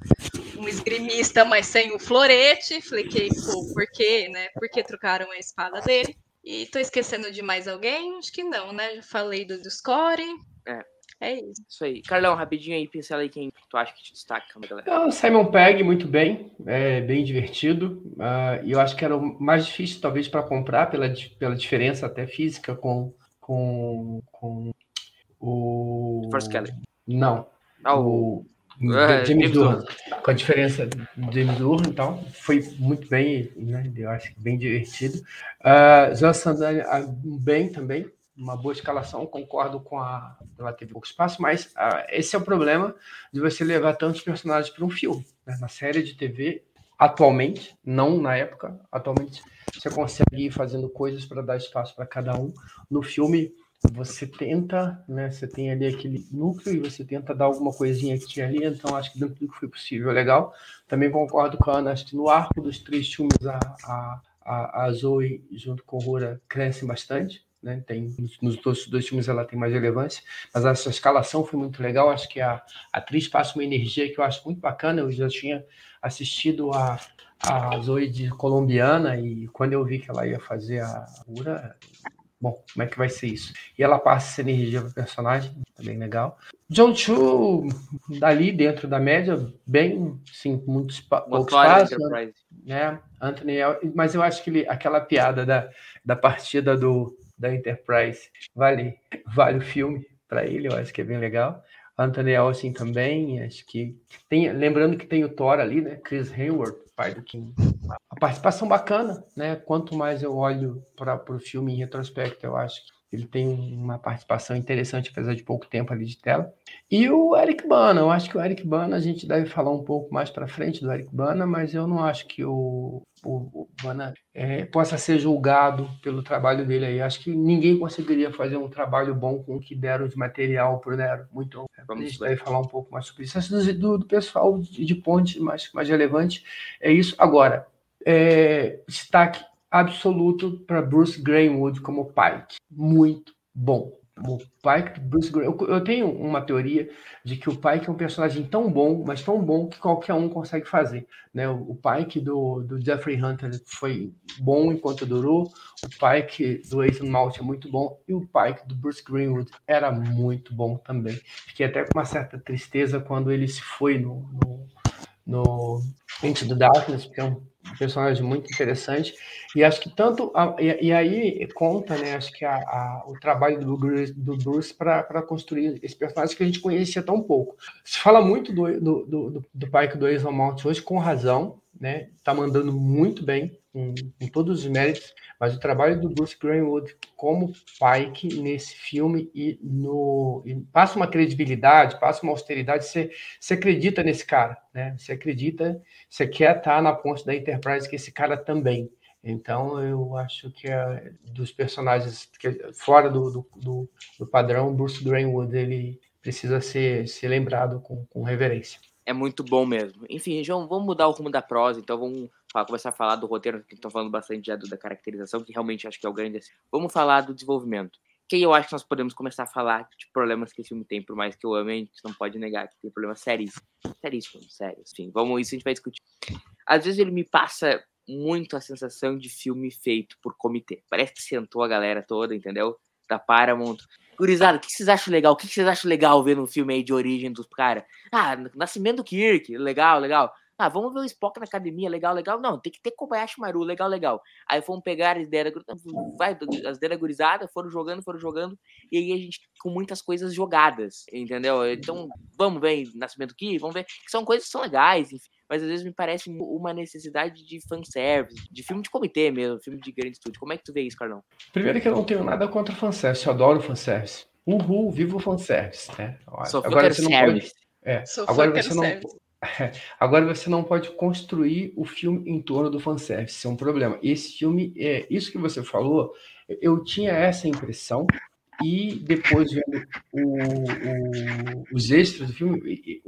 Speaker 6: um esgrimista, mas sem o florete. Falei que, pô, por quê, né? Por que trocaram a espada dele? E tô esquecendo de mais alguém? Acho que não, né? Já falei do, do score.
Speaker 4: É.
Speaker 6: É isso.
Speaker 4: Isso aí. Carlão, rapidinho aí, pincela aí quem tu acha que te destaca,
Speaker 5: galera. O Simon Pegg, muito bem, é bem divertido. Uh, e eu acho que era o mais difícil, talvez, para comprar, pela, pela diferença até física com com, com o.
Speaker 4: Force Kelly.
Speaker 5: Não.
Speaker 4: Ah,
Speaker 5: o é, James, Durham. Com a diferença do James Durham, então, foi muito bem, né? Eu acho bem divertido. Uh, Zé Sandani, bem também, uma boa escalação, concordo com a. Ela teve pouco espaço, mas uh, esse é o problema de você levar tantos personagens para um filme. Né? Na série de TV, atualmente, não na época, atualmente você consegue ir fazendo coisas para dar espaço para cada um. No filme, você tenta, né? Você tem ali aquele núcleo e você tenta dar alguma coisinha aqui e ali, então acho que dentro do que foi possível é legal. Também concordo com a Ana, acho que no arco dos três filmes a, a, a, Zoe junto com o Rora crescem bastante. Né? Tem, nos dois, dois filmes ela tem mais relevância, mas essa escalação foi muito legal. Acho que a, a atriz passa uma energia que eu acho muito bacana. Eu já tinha assistido a, a Zoe de colombiana e quando eu vi que ela ia fazer a cura, bom, como é que vai ser isso? E ela passa essa energia para o personagem, tá bem legal. John Chu, dali dentro da média, bem, sim, muito pouco espaço. Né? Anthony, mas eu acho que ele, aquela piada da, da partida do, da Enterprise vale, vale o filme para ele, eu acho que é bem legal. Anthony Elsin também, acho que tem, lembrando que tem o Thor ali, né? Chris Hayward, pai do Kim. Participação bacana, né? Quanto mais eu olho para o filme em retrospecto, eu acho Ele tem uma participação interessante, apesar de pouco tempo ali de tela. E o Eric Bana, eu acho que o Eric Bana, a gente deve falar um pouco mais para frente do Eric Bana, mas eu não acho que o, o, o Bana é, possa ser julgado pelo trabalho dele aí. Acho que ninguém conseguiria fazer um trabalho bom com o que deram de material por Nero. Muito. A gente deve falar um pouco mais sobre isso. Acho do, do pessoal de, de ponte mais, mais relevante é isso. Agora, é, destaque absoluto para Bruce Greenwood como Pike. Muito bom. O Pike, Bruce Greenwood. Eu, eu tenho uma teoria de que o Pike é um personagem tão bom, mas tão bom que qualquer um consegue fazer. Né? O, o Pike do, do Jeffrey Hunter foi bom enquanto durou, o Pike do Ethan Malt é muito bom, e o Pike do Bruce Greenwood era muito bom também. Fiquei até com uma certa tristeza quando ele se foi no, no, no Into the Darkness, porque é um um personagem muito interessante. E acho que tanto. A, e, e, aí conta, né? Acho que a, a, o trabalho do Bruce, do Bruce para construir esse personagem que a gente conhecia tão pouco. Se fala muito do, do, do, do Pike do Mount hoje, com razão, né? Tá mandando muito bem, com, com todos os méritos. Mas o trabalho do Bruce Greenwood como Pike nesse filme e no e passa uma credibilidade, passa uma austeridade. Você, acredita nesse cara, né? Você acredita, você quer estar na ponte da Enterprise que esse cara também. Então eu acho que é dos personagens que, fora do, do, do, do padrão, Bruce Greenwood ele precisa ser, ser lembrado com, com reverência
Speaker 4: é muito bom mesmo. Enfim, João, vamos mudar o rumo da prosa, então vamos começar a falar do roteiro, que estão falando bastante já da caracterização, que realmente acho que é o grande. Vamos falar do desenvolvimento. Que eu acho que nós podemos começar a falar de problemas que esse filme tem, por mais que eu ame, a gente não pode negar que tem problemas seríssimos. Seríssimos, sérios. Enfim, vamos, isso a gente vai discutir. Às vezes ele me passa muito a sensação de filme feito por comitê. Parece que sentou a galera toda, entendeu? Da Paramount. Gurizada, o que vocês acham legal? O que vocês acham legal ver um filme aí de origem dos caras? Ah, Nascimento do Kirk, legal, legal. Ah, vamos ver o Spock na academia, legal, legal. Não, tem que ter Kobayashi Maru, legal, legal. Aí fomos pegar as ideias da vai, as ideias foram jogando, foram jogando, e aí a gente com muitas coisas jogadas, entendeu? Então, vamos ver Nascimento Kirk, vamos ver, que são coisas que são legais, enfim mas às vezes me parece uma necessidade de fanservice, de filme de comitê mesmo, filme de grande estúdio. Como é que tu vê isso, Carlão?
Speaker 5: Primeiro que eu não tenho nada contra fanservice, eu adoro fanservice. Uhul, vivo o fanservice, né?
Speaker 4: Sou agora você não pode.
Speaker 5: É, agora você não. Agora você não pode construir o filme em torno do fanservice, isso é um problema. Esse filme, é isso que você falou, eu tinha essa impressão, e depois vendo o, o, os extras do filme,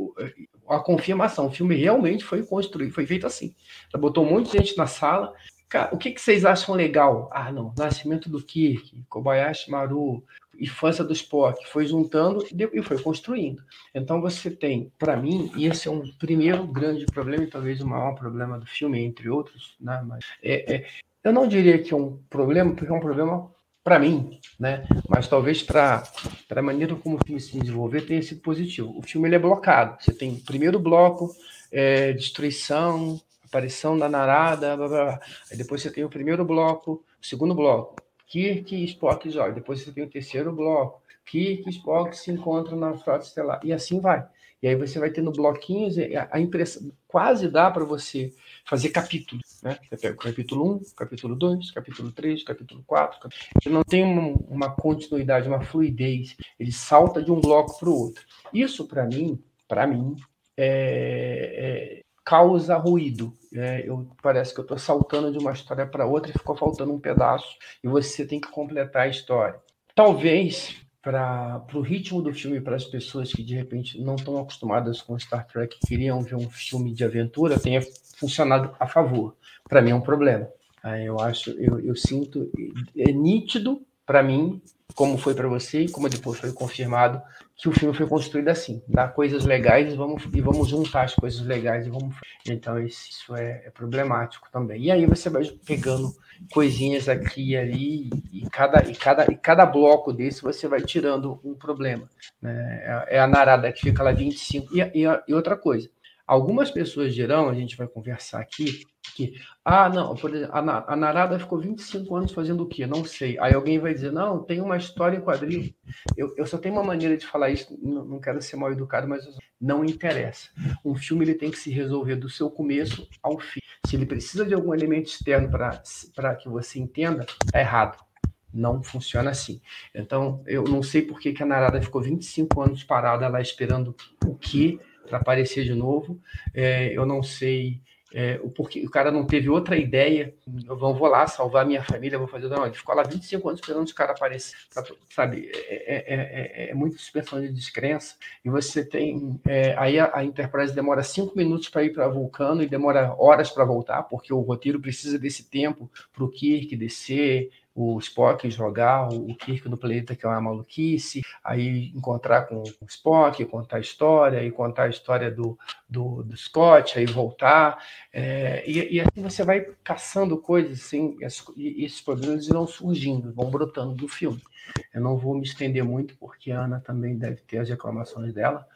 Speaker 5: a confirmação, o filme realmente foi construído, foi feito assim. Ela botou um monte de gente na sala. Cara, o que, que vocês acham legal? Ah, não, nascimento do Kirk, Kobayashi Maru, infância do Spock, foi juntando e foi construindo. Então você tem, para mim, e esse é um primeiro grande problema, e talvez o maior problema do filme, entre outros, né? Mas é, é, eu não diria que é um problema, porque é um problema para mim, né? Mas talvez para a maneira como o filme se desenvolver tenha sido positivo. O filme ele é blocado. Você tem o primeiro bloco, é, destruição, aparição da Narada, blá, blá, blá. Aí depois você tem o primeiro bloco, o segundo bloco, Kirk e Spock joga. Depois você tem o terceiro bloco, Kirk e Spock se encontram na frota estelar. E assim vai. E aí você vai tendo bloquinhos, a impressão quase dá para você fazer capítulos. Né? Você pega o capítulo 1, capítulo 2, capítulo 3, capítulo 4. Ele não tem uma, uma continuidade, uma fluidez. Ele salta de um bloco para o outro. Isso, para mim, para mim, é, é, causa ruído. Né? Eu, parece que eu estou saltando de uma história para outra e ficou faltando um pedaço e você tem que completar a história. Talvez para o ritmo do filme, para as pessoas que de repente não estão acostumadas com Star Trek, queriam ver um filme de aventura, tenha funcionado a favor. Para mim é um problema. Eu acho, eu, eu sinto, é nítido para mim, como foi para você como depois foi confirmado, que o filme foi construído assim, dá coisas legais e vamos, e vamos juntar as coisas legais e vamos. Então isso é, é problemático também. E aí você vai pegando coisinhas aqui e ali e cada e cada e cada bloco desse você vai tirando um problema. Né? É, é a narada que fica lá 25 e, e, e outra coisa. Algumas pessoas dirão, a gente vai conversar aqui, que, ah, não, por exemplo, a, Narada ficou 25 anos fazendo o quê? Não sei. Aí alguém vai dizer, não, tem uma história em quadrinho. Eu, eu só tenho uma maneira de falar isso, não, não quero ser mal educado, mas não interessa. Um filme ele tem que se resolver do seu começo ao fim. Se ele precisa de algum elemento externo para que você entenda, é errado. Não funciona assim. Então, eu não sei por que, que a Narada ficou 25 anos parada lá esperando o que para aparecer de novo. É, eu não sei é, o porquê o cara não teve outra ideia. Eu vou, lá salvar minha família, vou fazer. Não, ele ficou lá 25 anos esperando os caras aparecer. Sabe? É, é, é, é muita suspensão de descrença. E você tem. aí a, a Enterprise demora cinco minutos para ir para Vulcano e demora horas para voltar, porque o roteiro precisa desse tempo para o Kirk descer, o Spock jogar o Kirk no planeta, que é uma maluquice, aí encontrar com o Spock, contar a história, e contar a história do, do, do Scott, aí voltar. É, e, e, assim você vai caçando coisas assim, e esses problemas irão surgindo, vão brotando do filme. Eu não vou me estender muito, porque a Ana também deve ter as reclamações dela.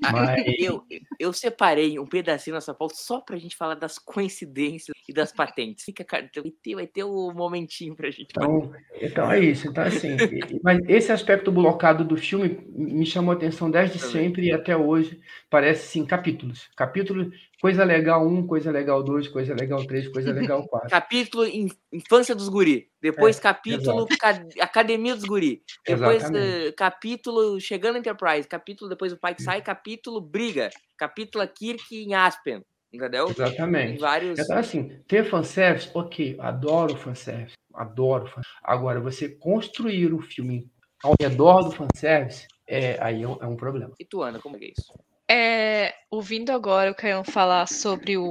Speaker 4: Mas... Eu, eu separei um pedacinho nessa pauta só pra gente falar das coincidências e das patentes. Fica, cara, vai ter, vai ter um momentinho pra gente.
Speaker 5: Então, então é isso. Então, assim, mas esse aspecto blocado do filme me chamou a atenção desde sempre e até hoje. Parece, sim, capítulos. Capítulos Coisa legal 1, coisa legal 2, coisa legal 3, coisa legal 4.
Speaker 4: capítulo Infância dos Guri. Depois é, capítulo Academia dos Guri. Depois uh, capítulo Chegando Enterprise. Capítulo depois o pai que sai. Capítulo Briga. Capítulo Kirk em Aspen. Entendeu?
Speaker 5: Exatamente. vários... Então, assim, ter fanservice, ok, adoro fanservice. Adoro fanservice. Agora, você construir o um filme ao redor do fanservice, é, aí é um, é um problema.
Speaker 4: E tu, Ana, como é, é isso?
Speaker 6: É, ouvindo agora o Caio falar sobre o,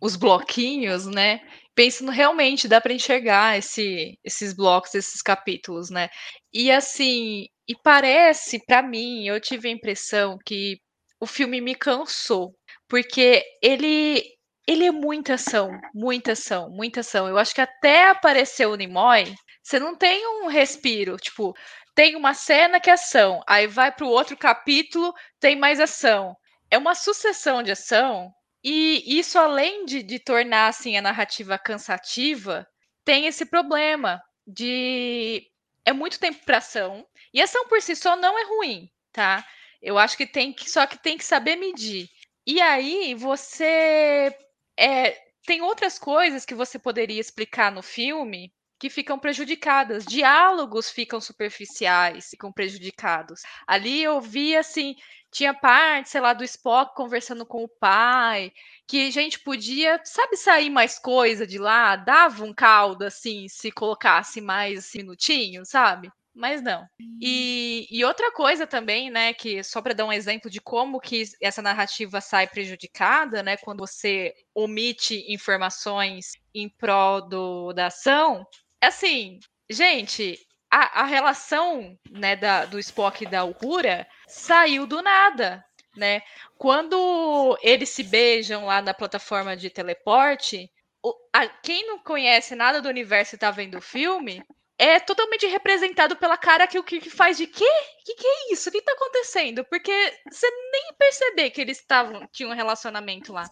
Speaker 6: os bloquinhos, né? Pensando realmente dá para enxergar esse, esses blocos, esses capítulos, né? E assim, e parece para mim, eu tive a impressão que o filme me cansou, porque ele ele é muita ação, muita ação, muita ação. Eu acho que até aparecer o Nimoy, você não tem um respiro, tipo, tem uma cena que é ação, aí vai para o outro capítulo, tem mais ação. É uma sucessão de ação, e isso, além de, de tornar assim, a narrativa cansativa, tem esse problema de. É muito tempo para ação, e ação por si só não é ruim, tá? Eu acho que tem que. Só que tem que saber medir. E aí você. É, tem outras coisas que você poderia explicar no filme que ficam prejudicadas. Diálogos ficam superficiais, ficam prejudicados. Ali eu vi assim, tinha parte, sei lá, do Spock conversando com o pai, que a gente podia, sabe, sair mais coisa de lá, dava um caldo assim, se colocasse mais minutinhos, sabe? Mas não. E, e outra coisa também, né, que só para dar um exemplo de como que essa narrativa sai prejudicada, né, quando você omite informações em prol do, da ação, assim, gente, a, a relação né, da, do Spock e da Uhura saiu do nada, né? Quando eles se beijam lá na plataforma de teleporte, o, a, quem não conhece nada do universo e tá vendo o filme é totalmente representado pela cara que o Kirk faz de quê? Que que é isso? O que tá acontecendo? Porque você nem perceber que eles estavam tinham um relacionamento lá.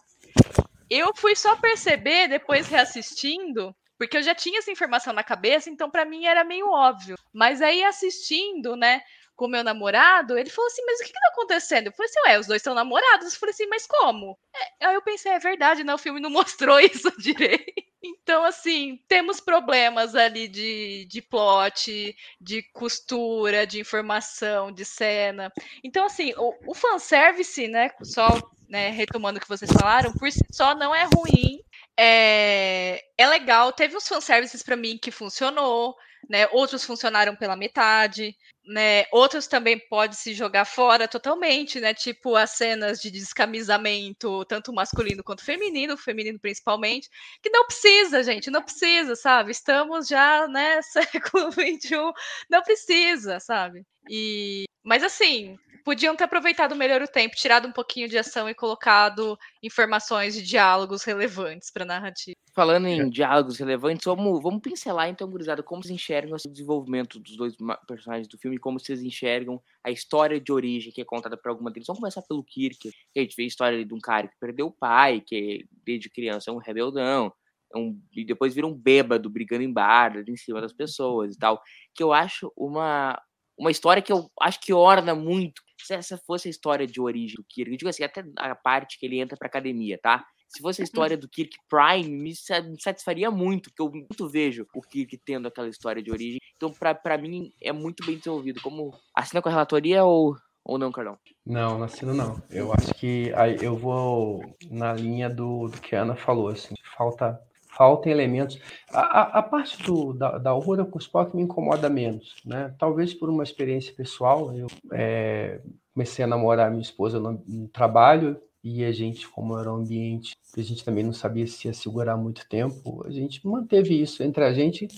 Speaker 6: Eu fui só perceber depois reassistindo porque eu já tinha essa informação na cabeça, então para mim era meio óbvio. Mas aí assistindo, né, com meu namorado, ele falou assim: Mas o que, que tá acontecendo? Eu falei assim: Ué, os dois estão namorados. Eu falei assim: Mas como? É, aí eu pensei: É verdade, né? O filme não mostrou isso direito. Então, assim, temos problemas ali de, de plot, de costura, de informação, de cena. Então, assim, o, o fanservice, né? Só né, retomando o que vocês falaram, por si só não é ruim é, é legal, teve uns fanservices para mim que funcionou, né? Outros funcionaram pela metade, né? Outros também pode se jogar fora totalmente, né? Tipo as cenas de descamisamento, tanto masculino quanto feminino, feminino principalmente, que não precisa, gente, não precisa, sabe? Estamos já, né, século XXI, não precisa, sabe? E mas assim, podiam ter aproveitado melhor o tempo, tirado um pouquinho de ação e colocado informações de diálogos relevantes para a narrativa.
Speaker 4: Falando em é. diálogos relevantes, vamos, vamos pincelar então, gurizada, como vocês enxergam o desenvolvimento dos dois personagens do filme, como vocês enxergam a história de origem que é contada por alguma deles. Vamos começar pelo Kirk, que a gente vê a história de um cara que perdeu o pai, que desde criança é um rebeldão, é um, e depois vira um bêbado brigando em bar, em cima das pessoas e tal. Que eu acho uma, uma história que eu acho que orna muito se essa fosse a história de origem do Kirk, eu digo assim, até a parte que ele entra pra academia, tá? Se fosse a história do Kirk Prime, me satisfaria muito, porque eu muito vejo o Kirk tendo aquela história de origem, Então, pra, pra mim, é muito bem desenvolvido. Como assina com a relatoria ou, ou não, Carlão?
Speaker 5: Não, não assino não. Eu acho que aí eu vou na linha do, do que a Ana falou, assim, falta falta elementos. A, a, a parte do, da, da Aurora com o Spock me incomoda menos, né? Talvez por uma experiência pessoal, eu é, comecei a namorar minha esposa no, no, trabalho e a gente, como era um ambiente que a gente também não sabia se ia segurar muito tempo, a gente manteve isso entre a gente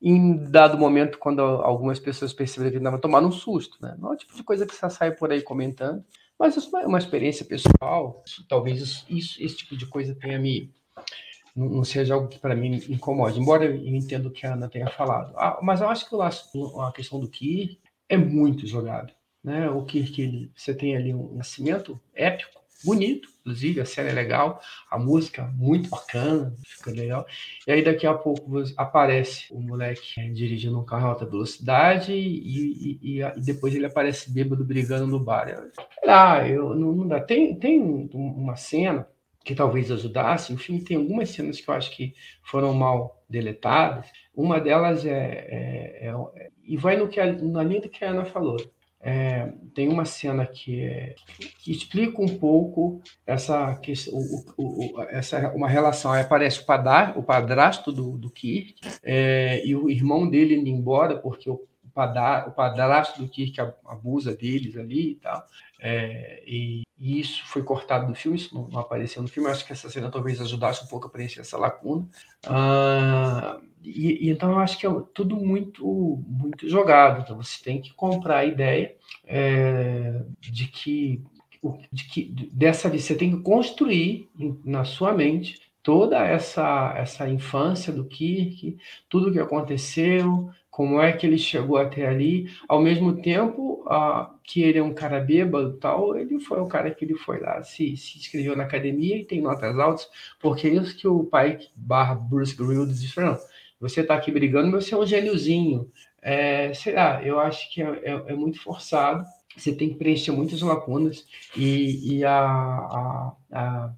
Speaker 5: em dado momento, quando algumas pessoas perceberam que estava tomando um susto, né? Não é o tipo de coisa que você sai por aí comentando, mas isso é uma experiência pessoal, talvez isso, isso, esse tipo de coisa tenha me não, seja algo que para mim incomode, embora eu entenda o que a Ana tenha falado. Ah, mas eu acho que o, a questão do Kirk é muito jogado. Né? O Kirk, ele, você tem ali um nascimento épico, bonito, inclusive, a cena é legal, a música muito bacana, fica legal. E aí daqui a pouco aparece o moleque é, dirigindo um carro a alta velocidade e, e, e, depois ele aparece bêbado brigando no bar. Ah, eu, não, não dá. Tem, tem uma cena que talvez ajudasse. O filme tem algumas cenas que eu acho que foram mal deletadas. Uma delas é, é, é, e vai no que a, na linha do que a Ana falou. É, tem uma cena que, é, que, explica um pouco essa, que, o, o, essa uma relação. Aí aparece o, padar, o padrasto do, do Kirk é, e o irmão dele indo embora porque o, o padrasto do Kirk abusa deles ali e tal. É, e, e, isso foi cortado do filme, isso não, não, apareceu no filme. Eu acho que essa cena talvez ajudasse um pouco a preencher essa lacuna. Ah, e, e, então eu acho que é tudo muito, muito jogado. Então você tem que comprar a ideia é, de que de que dessa você tem que construir na sua mente toda essa essa infância do Kirk, tudo o que aconteceu, como é que ele chegou até ali, ao mesmo tempo uh, que ele é um cara bêbado tal, ele foi o cara que ele foi lá, se, se inscreveu na academia e tem notas altas, porque é isso que o pai barra Bruce Grylls disse, não, você está aqui brigando, mas você é um gêniozinho. É, sei lá, eu acho que é, é, é, muito forçado, você tem que preencher muitas lacunas, e, e a, a, a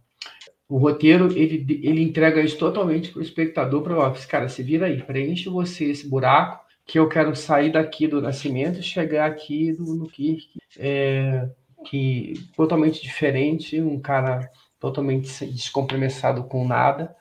Speaker 5: o roteiro ele, ele entrega isso totalmente para o espectador para cara, se vira aí, preenche você esse buraco que eu quero sair daqui do Nascimento e chegar aqui do, no Kirk, é, que totalmente diferente, um cara totalmente descompromissado com nada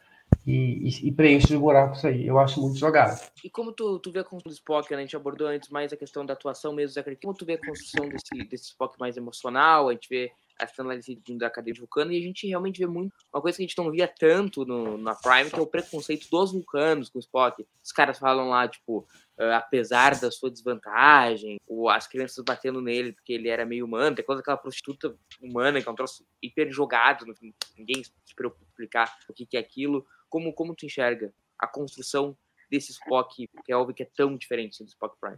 Speaker 5: e, e, e, preenche os buracos aí. Eu acho muito jogado.
Speaker 4: E como tu, tu vê a construção do Spock, né? a gente abordou antes mais a questão da atuação mesmo, Zé, como tu vê a construção desse, desse Spock mais emocional, a gente vê essa análise da cadeia de vulcano e a gente realmente vê muito uma coisa que a gente não via tanto no, na Prime, que é o preconceito dos vulcanos com o Spock. Os caras falam lá, tipo, uh, apesar da sua desvantagem, ou as crianças batendo nele porque ele era meio humano, tem coisa daquela prostituta humana que é um troço hiper jogado, ninguém se preocupa explicar o que, que é aquilo. Como, como tu enxerga a construção desse Spock, que é óbvio que é tão diferente do Spock Prime.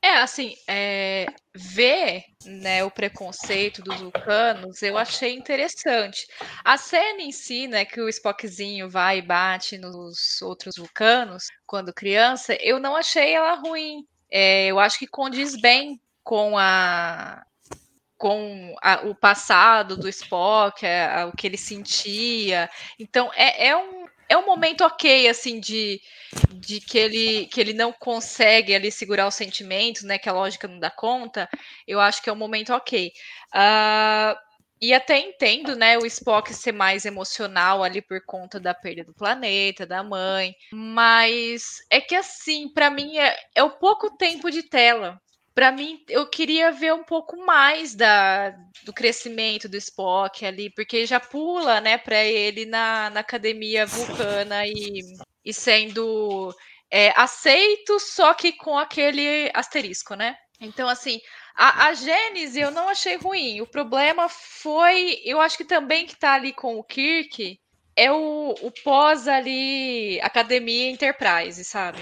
Speaker 6: É, assim, é, ver né, o preconceito dos vulcanos eu achei interessante. A cena em si, né, que o Spockzinho vai e bate nos outros vulcanos quando criança, eu não achei ela ruim. É, eu acho que condiz bem com a com a, o passado do Spock, a, a, o que ele sentia. Então é, é um é um momento ok, assim, de, de que, ele, que ele não consegue ali segurar os sentimentos, né? Que a lógica não dá conta. Eu acho que é um momento ok. Uh, e até entendo, né, o Spock ser mais emocional ali por conta da perda do planeta, da mãe. Mas é que assim, para mim é, é o pouco tempo de tela para mim, eu queria ver um pouco mais da, do crescimento do Spock ali, porque já pula, né, para ele na, na academia vulcana e, e sendo é, aceito, só que com aquele asterisco, né? Então, assim, a, a Gênese eu não achei ruim. O problema foi, eu acho que também que tá ali com o Kirk, é o, o pós ali, Academia Enterprise, sabe?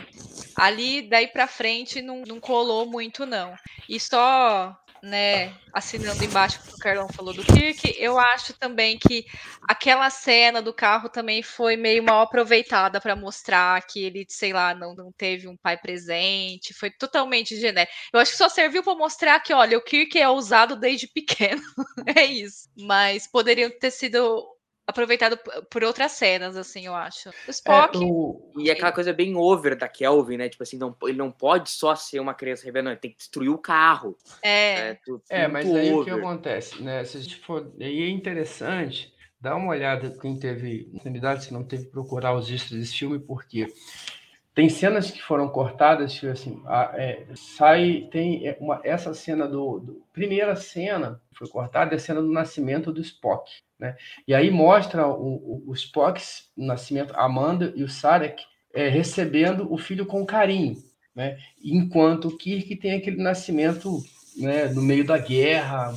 Speaker 6: Ali, daí pra frente, não, não colou muito, não. E só, né, assinando embaixo que o Carlão falou do Kirk, eu acho também que aquela cena do carro também foi meio mal aproveitada para mostrar que ele, sei lá, não, não teve um pai presente, foi totalmente genérico. Eu acho que só serviu para mostrar que, olha, o Kirk é ousado desde pequeno, é isso. Mas poderiam ter sido aproveitado por outras cenas, assim, eu acho. O Spock.
Speaker 5: É, o-
Speaker 4: E aquela coisa bem over da Kelvin, né? Tipo assim, não, ele não pode só ser uma criança rebelde, ele tem que destruir o carro.
Speaker 6: É,
Speaker 4: né? Tudo
Speaker 5: É, mas aí o que
Speaker 4: over.
Speaker 5: acontece, né? Se a gente for. Aí é interessante, dá uma olhada quem teve oportunidade, se não teve, procurar os extras desse filme, porque tem cenas que foram cortadas, que assim, a- é, sai, tem é, uma, essa cena do, do- Primeira cena que foi cortada é a cena do nascimento do Spock, né? E aí mostra o, o, o Spock, o nascimento, Amanda e o Sarek é, recebendo o filho com carinho, né? Enquanto o Kirk tem aquele nascimento né, no meio da guerra,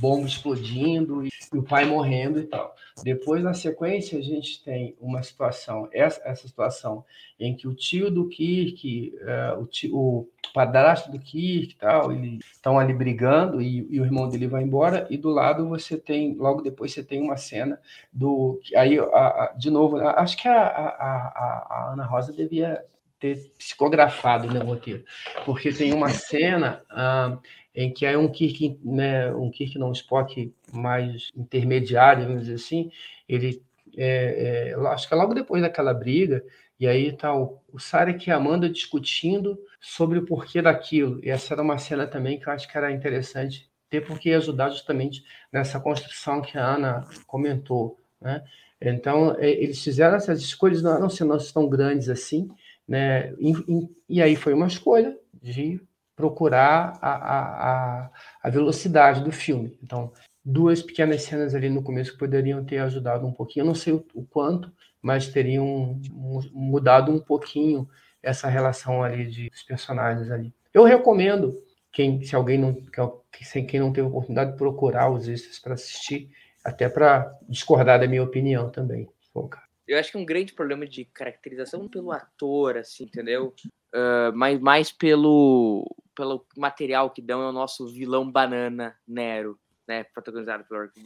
Speaker 5: bomba explodindo e, o pai morrendo e tal. Depois, na sequência, a gente tem uma situação, essa, essa situação em que o tio do Kirk, eh, o, tio, o padrasto do Kirk e tal, eles estão ali brigando e, e o irmão dele vai embora, e do lado você tem, logo depois você tem uma cena do, aí, a- a- de novo, a- acho que a, Ana Rosa devia ter psicografado no roteiro, porque tem uma cena ah, em que é um Kirk, né, um Kirk não, um Spock mais intermediário, vamos dizer assim, ele, é, é, acho que é logo depois daquela briga, e aí tá o, o Sarek e a Amanda discutindo sobre o porquê daquilo, e essa era uma cena também que eu acho que era interessante ter, porque ia ajudar justamente nessa construção que a Ana comentou, né? Então, é, eles fizeram essas escolhas, não eram cenas tão grandes assim, né? E, e- e aí foi uma escolha de procurar a, a, a, velocidade do filme. Então, duas pequenas cenas ali no começo poderiam ter ajudado um pouquinho. Eu não sei o, o quanto, mas teriam mu- mudado um pouquinho essa relação ali de, dos personagens ali. Eu recomendo quem, se alguém não, que- se quem não teve oportunidade, procurar os extras para assistir, até para discordar da minha opinião também. Bom.
Speaker 4: Eu acho que um grande problema de caracterização pelo ator, assim, entendeu? Ah, mas mais pelo, pelo material que dão é o nosso vilão banana, Nero, né? Protagonizado pelo Eric.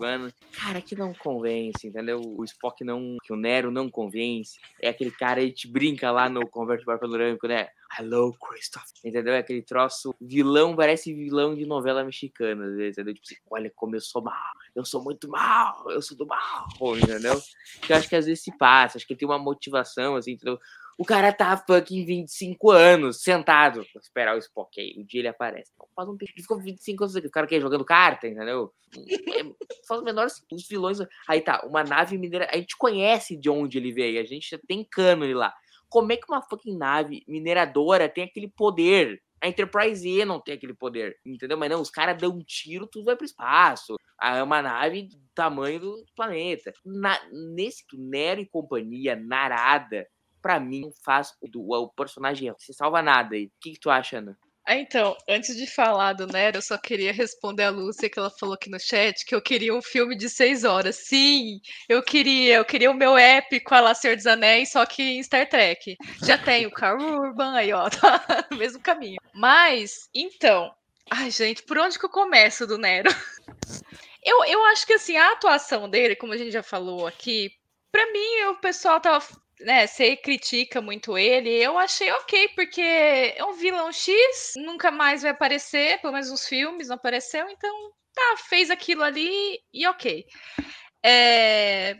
Speaker 4: Cara, que não convence, entendeu? O Spock não. que o Nero não convence. É aquele cara, a gente brinca lá no Converte Bar Panorâmico, né? Hello, Christopher. Entendeu? É aquele troço. Vilão, parece vilão de novela mexicana, entendeu? Tipo assim, olha como eu sou mal. Eu sou muito mal. Eu sou do mal. Entendeu? que eu acho que às vezes se passa, acho que ele tem uma motivação, assim, entendeu? O cara tá fucking 25 anos sentado pra esperar o Spock aí. O dia ele aparece. Faz um. Ele ficou 25 anos. O cara quer jogando carta, entendeu? É, faz o menor. Os vilões. Aí tá, uma nave mineira. A gente conhece de onde ele veio. A gente tem cânone lá. Como é que uma fucking nave mineradora tem aquele poder? A Enterprise E não tem aquele poder, entendeu? Mas não, os caras dão um tiro, tudo vai pro espaço. É uma nave do tamanho do planeta. Na- nesse Nero e companhia, Narada, pra mim, faz o, o personagem se salva nada. O que, que tu acha, Ana?
Speaker 6: Ah, então, antes de falar do Nero, eu só queria responder a Lúcia que ela falou aqui no chat que eu queria um filme de seis horas. Sim, eu queria, eu queria o meu épico a lá Senhor dos Anéis, só que em Star Trek. Já tem o Carl Urban aí, ó, tá no mesmo caminho. Mas, então, ai, gente, por onde que eu começo do Nero? Eu, eu acho que assim, a atuação dele, como a gente já falou aqui, pra mim o pessoal tava né, você critica muito ele, eu achei ok, porque é um vilão X, nunca mais vai aparecer, pelo menos nos filmes não apareceu, então tá, fez aquilo ali e ok. É,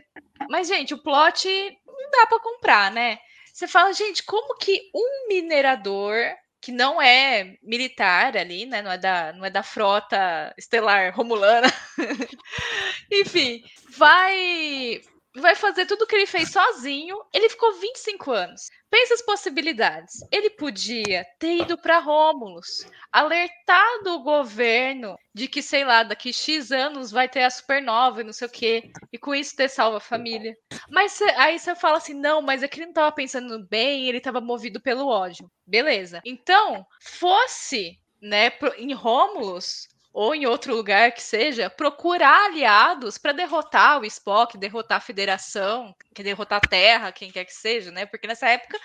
Speaker 6: Mas, gente, o plot não dá pra comprar, né? Você fala, gente, como que um minerador que não é militar ali, né? Não é da, não é da frota estelar romulana, enfim, vai vai fazer tudo que ele fez sozinho. Ele ficou 25 anos. Pensa as possibilidades. Ele podia ter ido para Rômulus, alertado o governo de que, sei lá, daqui X anos vai ter a supernova e não sei o quê, e com isso ter salvo a família. Mas aí você fala assim: não, mas é que ele não estava pensando bem, ele estava movido pelo ódio. Beleza. Então, fosse, né, em Rômulus, ou em outro lugar que seja, procurar aliados para derrotar o Spock, derrotar a Federação, que derrotar a Terra, quem quer que seja, né? Porque nessa época,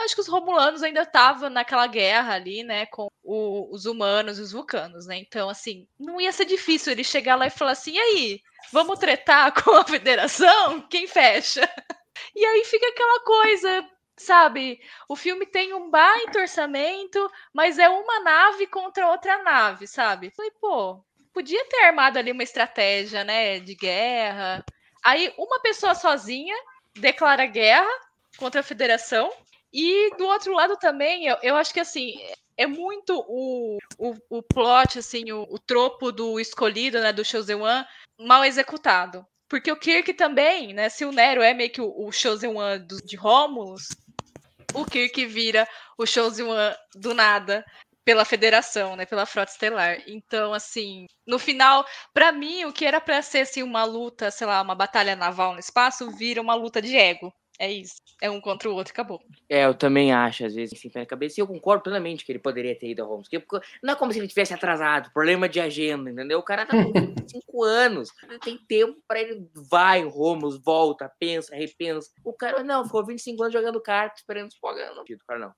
Speaker 6: acho que os Romulanos ainda estavam naquela guerra ali, né, com o- os humanos e os vulcanos, né? Então, assim, não ia ser difícil ele chegar lá e falar assim: e aí, vamos tretar com a Federação? Quem fecha? E aí fica aquela coisa. Sabe, o filme tem um baita orçamento, mas é uma nave contra outra nave, sabe? Falei, pô, podia ter armado ali uma estratégia, né, de guerra. Aí uma pessoa sozinha declara guerra contra a federação. E do outro lado também, eu, eu acho que assim, é muito o, o, o plot, assim, o, o tropo do escolhido, né, do Chosen One, mal executado. Porque o Kirk também, né, se o Nero é meio que o, o Chosen One do, de Romulus, o Kirk vira o Chosen One do nada pela federação, né, pela frota estelar. Então, assim, no final, para mim, o que era para ser assim uma luta, sei lá, uma batalha naval no espaço, vira uma luta de ego. É isso. É um contra o outro, acabou.
Speaker 4: É, eu também acho, às vezes, assim, pé na cabeça. E eu concordo plenamente que ele poderia ter ido a Holmes. Porque não é como se ele tivesse atrasado, problema de agenda, entendeu? O cara tá com 25 anos. Tem tempo pra ele vai, Romos, volta, pensa, repensa. O cara, não, ficou 25 anos jogando carta, esperando os pagando. Não, o cara não.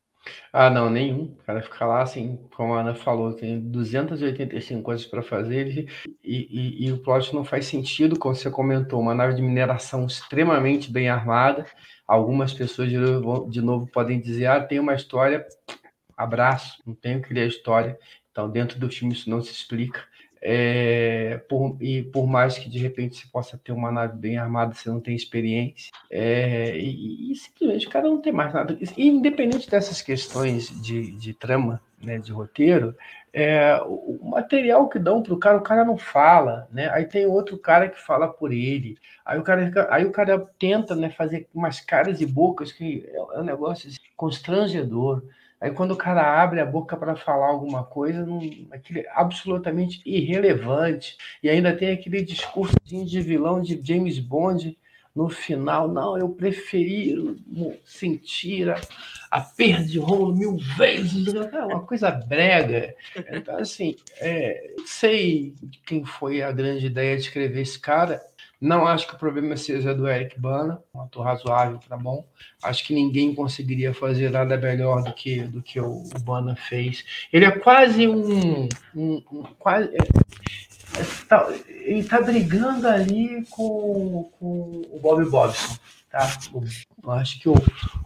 Speaker 5: Ah, não, nenhum. O cara fica lá, assim, como a Ana falou, tem 285 coisas para fazer e, e, e, o plot não faz sentido, como você comentou, uma nave de mineração extremamente bem armada. Algumas pessoas, de novo, de novo podem dizer, ah, tem uma história, abraço, não tenho que ler a história. Então, dentro do filme isso não se explica. É, por, e por mais que de repente você possa ter uma nave bem armada, você não tem experiência, é, e, e, simplesmente o cara não tem mais nada. E, independente dessas questões de, de trama, né, de roteiro, é, o, o material que dão para o cara, o cara não fala, né? Aí tem outro cara que fala por ele. Aí o cara, aí o cara tenta né, fazer umas caras e bocas que é, é um negócio assim, constrangedor. Aí quando o cara abre a boca para falar alguma coisa, não, aquilo é absolutamente irrelevante. E ainda tem aquele discurso de vilão de James Bond no final. Não, eu preferi sentir a, a perda de Romulo mil vezes. É uma coisa brega. Então, assim, é, sei quem foi a grande ideia de escrever esse cara não acho que o problema seja do Eric Bana, um ator razoável para bom. Acho que ninguém conseguiria fazer nada melhor do que, do que o, o Bana fez. Ele é quase um. um, um quase, é, é, tá, ele está brigando ali com, com o Bob Bobson. Tá? Eu acho que o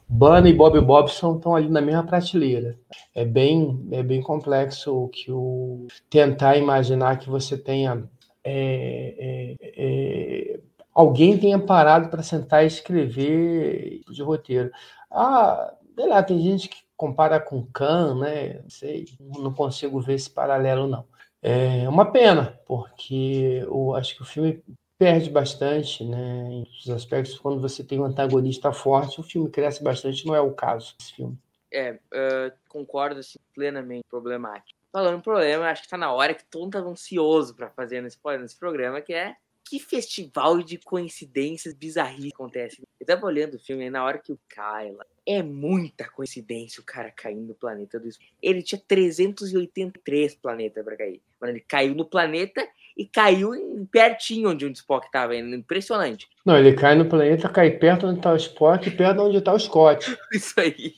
Speaker 5: Bana e Bob Bobson estão ali na mesma prateleira. É bem, é bem complexo que o tentar imaginar que você tenha é, é, é, alguém tenha parado para sentar e escrever de roteiro. Ah, sei lá, tem gente que compara com Khan, né? Não sei, não consigo ver esse paralelo, não. É uma pena, porque eu acho que o filme perde bastante, né? Em os aspectos, quando você tem um antagonista forte, o filme cresce bastante, não é o caso desse filme.
Speaker 4: É, uh, concordo assim, plenamente problemático falando um problema, acho que tá na hora que todo mundo tá ansioso para fazer nesse, nesse programa, que é que festival de coincidências bizarras acontece. Eu tava olhando o filme na hora que o Kyla. É muita coincidência o cara cair no planeta do Ele tinha 383 planetas para cair. Mano, ele caiu no planeta e caiu em, pertinho onde o Spock tava. Impressionante.
Speaker 5: Não, ele cai no planeta, cai perto onde tá o Spock e perto onde tá o Scott.
Speaker 4: Isso aí.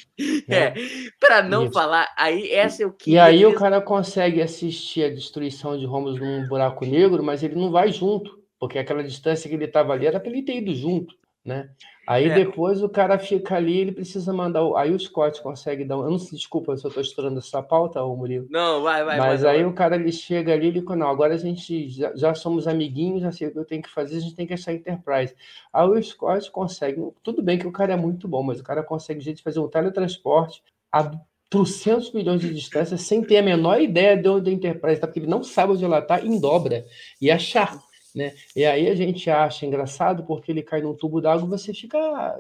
Speaker 4: É. é. Para não Isso. falar, aí essa é o que.
Speaker 5: E aí o cara consegue assistir a destruição de Romulus num buraco negro, mas ele não vai junto porque aquela distância que ele estava ali era para ele ter ido junto, né? Aí é. depois o cara fica ali, ele precisa mandar. O... Aí o Scott consegue dar. Um... Eu não sei, desculpa se eu estou estourando essa pauta, ô Murilo.
Speaker 4: Não, vai, vai.
Speaker 5: Mas
Speaker 4: vai,
Speaker 5: aí
Speaker 4: vai.
Speaker 5: o cara ele chega ali e ele não, agora a gente já, já, somos amiguinhos, já sei o que eu tenho que fazer, a gente tem que achar Enterprise. Aí o Scott consegue. Tudo bem que o cara é muito bom, mas o cara consegue de fazer um teletransporte a trocentos milhões de distância sem ter a menor ideia de onde a Enterprise está, porque ele não sabe onde ela está em dobra. E achar né? E aí a gente acha engraçado porque ele cai num tubo d'água e você fica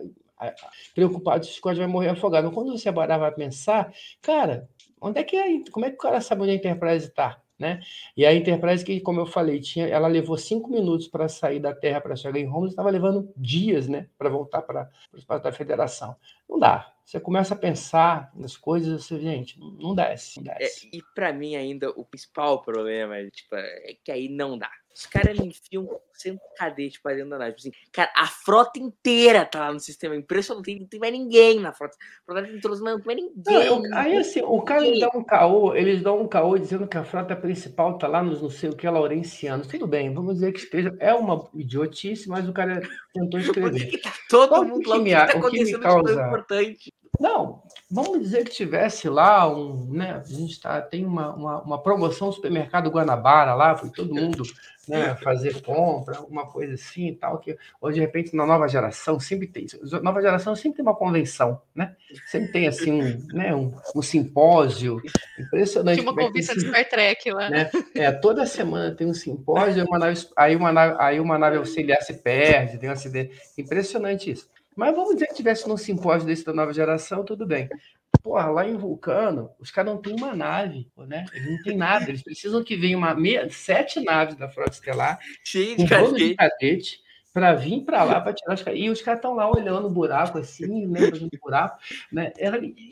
Speaker 5: preocupado se o Scott vai morrer afogado. Quando você parar para pensar, cara, onde é que é? Como é que o cara sabe onde a Enterprise está? Né? E a Enterprise, que, como eu falei, tinha, ela levou cinco minutos para sair da Terra para chegar em Roma, estava levando dias né, para voltar para o espaço da Federação. Não dá. Você começa a pensar nas coisas, você, gente, não desce. Não desce.
Speaker 4: É, e para mim, ainda, o principal problema tipo, é que aí não dá. Os caras me enfiam um cadete pra dentro da nave. Assim, cara, a frota inteira tá lá no sistema. Impressionante, não tem mais ninguém na frota. A frota entrou, não tem mais ninguém.
Speaker 5: Não, aí assim, o cara dá um caô, eles dão um caô dizendo que a frota principal tá lá nos não sei o que, Laurencianos. Tudo bem, vamos dizer que esteja. É uma idiotice, mas o cara tentou escrever.
Speaker 4: Que tá todo mundo lá,
Speaker 5: o que, me, tá o que me causa,
Speaker 4: importante.
Speaker 5: Não, vamos dizer que tivesse lá um, né? A gente tá, tem uma, uma, uma promoção no supermercado Guanabara lá, foi todo mundo né, fazer compra, uma coisa assim e tal, que hoje, de repente, na nova geração, sempre tem. Nova geração sempre tem uma convenção, né? Sempre tem assim, um, né, um, um simpósio impressionante.
Speaker 6: Tinha uma convenção de Star Trek lá.
Speaker 5: Né? É, toda semana tem um simpósio, uma nave, aí, uma nave, aí uma nave auxiliar se perde, tem um acidente. Impressionante isso. Mas vamos dizer que tivesse num simpósio desse da nova geração, tudo bem. Porra, lá em Vulcano, os caras não têm uma nave, né? Eles não têm nada. Eles precisam que venha uma meia, sete naves da Frota Estelar,
Speaker 4: Cheio
Speaker 5: com
Speaker 4: de cadete.
Speaker 5: para vir para lá, para tirar os caras. E os caras estão lá olhando o buraco assim, né? Fazendo buraco, né?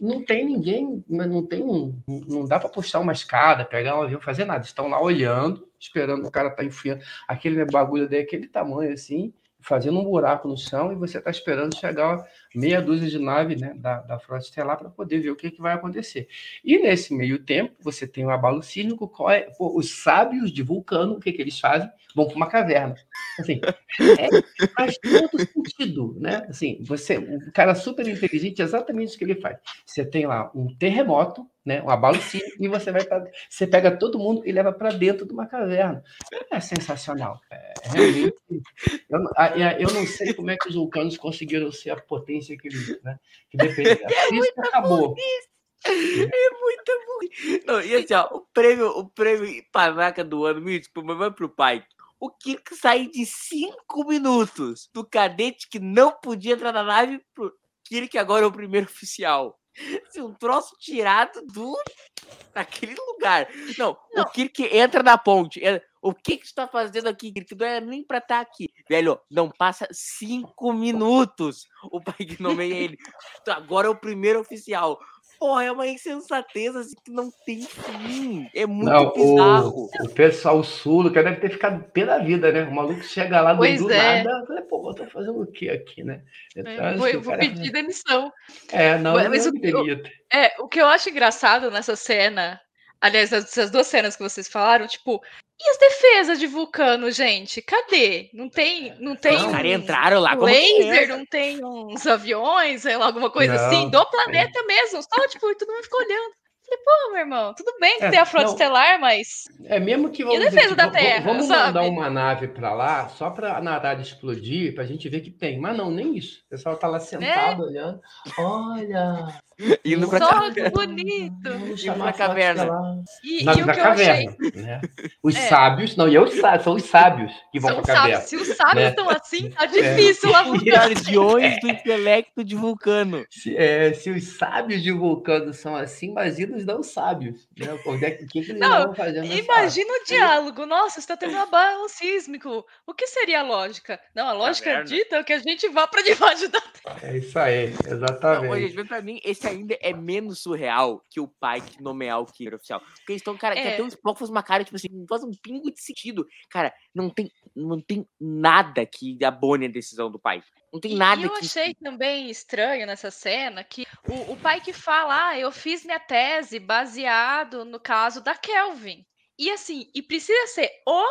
Speaker 5: Não tem ninguém, não tem um, não dá para puxar uma escada, pegar um avião, fazer nada. Estão lá olhando, esperando o cara tá enfiando aquele bagulho daquele tamanho assim, fazendo um buraco no chão e você está esperando chegar meia dúzia de nave né, da, da frota estelar para poder ver o que, que vai acontecer. E nesse meio tempo, você tem o abalo sísmico, é, pô, os sábios de Vulcano, o que, que eles fazem? Vão para uma caverna. Assim, é, faz todo sentido, né? Assim, você, um cara super inteligente, é exatamente isso que ele faz. Você tem lá um terremoto, né, um abalo sísmico, e você vai pra, você pega todo mundo e leva para dentro de uma caverna. É sensacional. É, realmente, eu, não- a- a- eu não sei como é que os vulcanos conseguiram ser a potência que eles, né, que depende. Por isso que acabou.
Speaker 4: É muito bom. Não, e assim, ó, o prêmio, o prêmio panaca do ano, mítico, vai pro pai. O Kirk sai de cinco minutos do cadete que não podia entrar na nave pro Kirk agora é o primeiro oficial. Assim, um troço tirado do daquele lugar. Não, o Kirk entra na ponte. é, O que que você tá fazendo aqui, Kirk? Não é nem pra estar aqui. Velho, não passa cinco minutos o pai que nomeia ele. Então, agora é o primeiro oficial. Porra, é uma insensatez assim, que não tem fim. É muito
Speaker 5: Não,
Speaker 4: bizarro.
Speaker 5: o, o pessoal sul, que deve ter ficado pé da vida, né? O maluco chega lá do,
Speaker 6: Pois
Speaker 5: do
Speaker 6: é.
Speaker 5: nada, fala, pô, eu tô fazendo o que aqui, né? Então,
Speaker 6: É,
Speaker 5: acho
Speaker 6: vou,
Speaker 5: o
Speaker 6: vou
Speaker 5: cara-
Speaker 6: pedir demissão.
Speaker 5: É, não,
Speaker 6: Mas
Speaker 5: não
Speaker 6: o-
Speaker 5: demita.
Speaker 6: É, o que eu acho engraçado nessa cena, aliás, essas duas cenas que vocês falaram, tipo, e as defesas de Vulcano, gente? Cadê? Não tem, não tem
Speaker 4: Os
Speaker 5: Não.
Speaker 4: caras entraram lá
Speaker 6: um laser, não tem uns aviões, sei lá, alguma coisa
Speaker 5: Não,
Speaker 6: assim, do planeta mesmo. Só, tipo, e todo mundo ficou olhando. Falei, pô, meu irmão, tudo bem que
Speaker 5: É,
Speaker 6: tem a frota
Speaker 5: não.
Speaker 6: estelar, mas.
Speaker 5: É mesmo que
Speaker 6: a
Speaker 5: vamos
Speaker 6: defesa
Speaker 5: dizer,
Speaker 6: da
Speaker 5: v- v-
Speaker 6: Terra,
Speaker 5: vamos
Speaker 6: sabe?
Speaker 5: mandar uma nave para lá só para a explodir, para a gente ver que tem. Mas não, nem isso. O pessoal tá lá sentado olhando. Olha,
Speaker 4: Indo pra
Speaker 6: Só
Speaker 4: caverna.
Speaker 6: que bonito.
Speaker 4: Indo pra caverna.
Speaker 5: caverna.
Speaker 6: E,
Speaker 5: Na,
Speaker 6: e o
Speaker 5: na
Speaker 6: que eu achei.
Speaker 5: caverna, né? Os
Speaker 6: É.
Speaker 5: sábios, não, e eu são os sábios que vão
Speaker 6: São
Speaker 5: para a caverna.
Speaker 6: sábios. Se os sábios
Speaker 5: né?
Speaker 6: estão assim, tá difícil lá
Speaker 4: Os guardiões do intelecto de Vulcano.
Speaker 5: Se, é, se os sábios de Vulcano são assim, imagina os não sábios. Né? É que- O que, que eles
Speaker 6: Não,
Speaker 5: vão fazer
Speaker 6: Imagina o diálogo. Nossa, está tendo um abalo sísmico. O que seria a lógica? Não, a lógica
Speaker 4: Caverna.
Speaker 6: dita que a gente vá para debaixo da
Speaker 5: É isso aí,
Speaker 4: Não,
Speaker 5: exatamente.
Speaker 4: ô, gente, pra mim, esse ainda é menos surreal que o pai que nomear o Killer oficial. Porque eles estão, cara, que
Speaker 6: É.
Speaker 4: até o Spock faz uma cara, tipo assim, não faz um pingo de sentido. Cara, não tem, não tem nada que abone a decisão do pai. Não tem
Speaker 6: E-
Speaker 4: nada
Speaker 6: e eu
Speaker 4: que.
Speaker 6: achei também estranho nessa cena que o, o pai que fala, ah, eu fiz minha tese baseado no caso da Kelvin. E assim, e precisa ser o,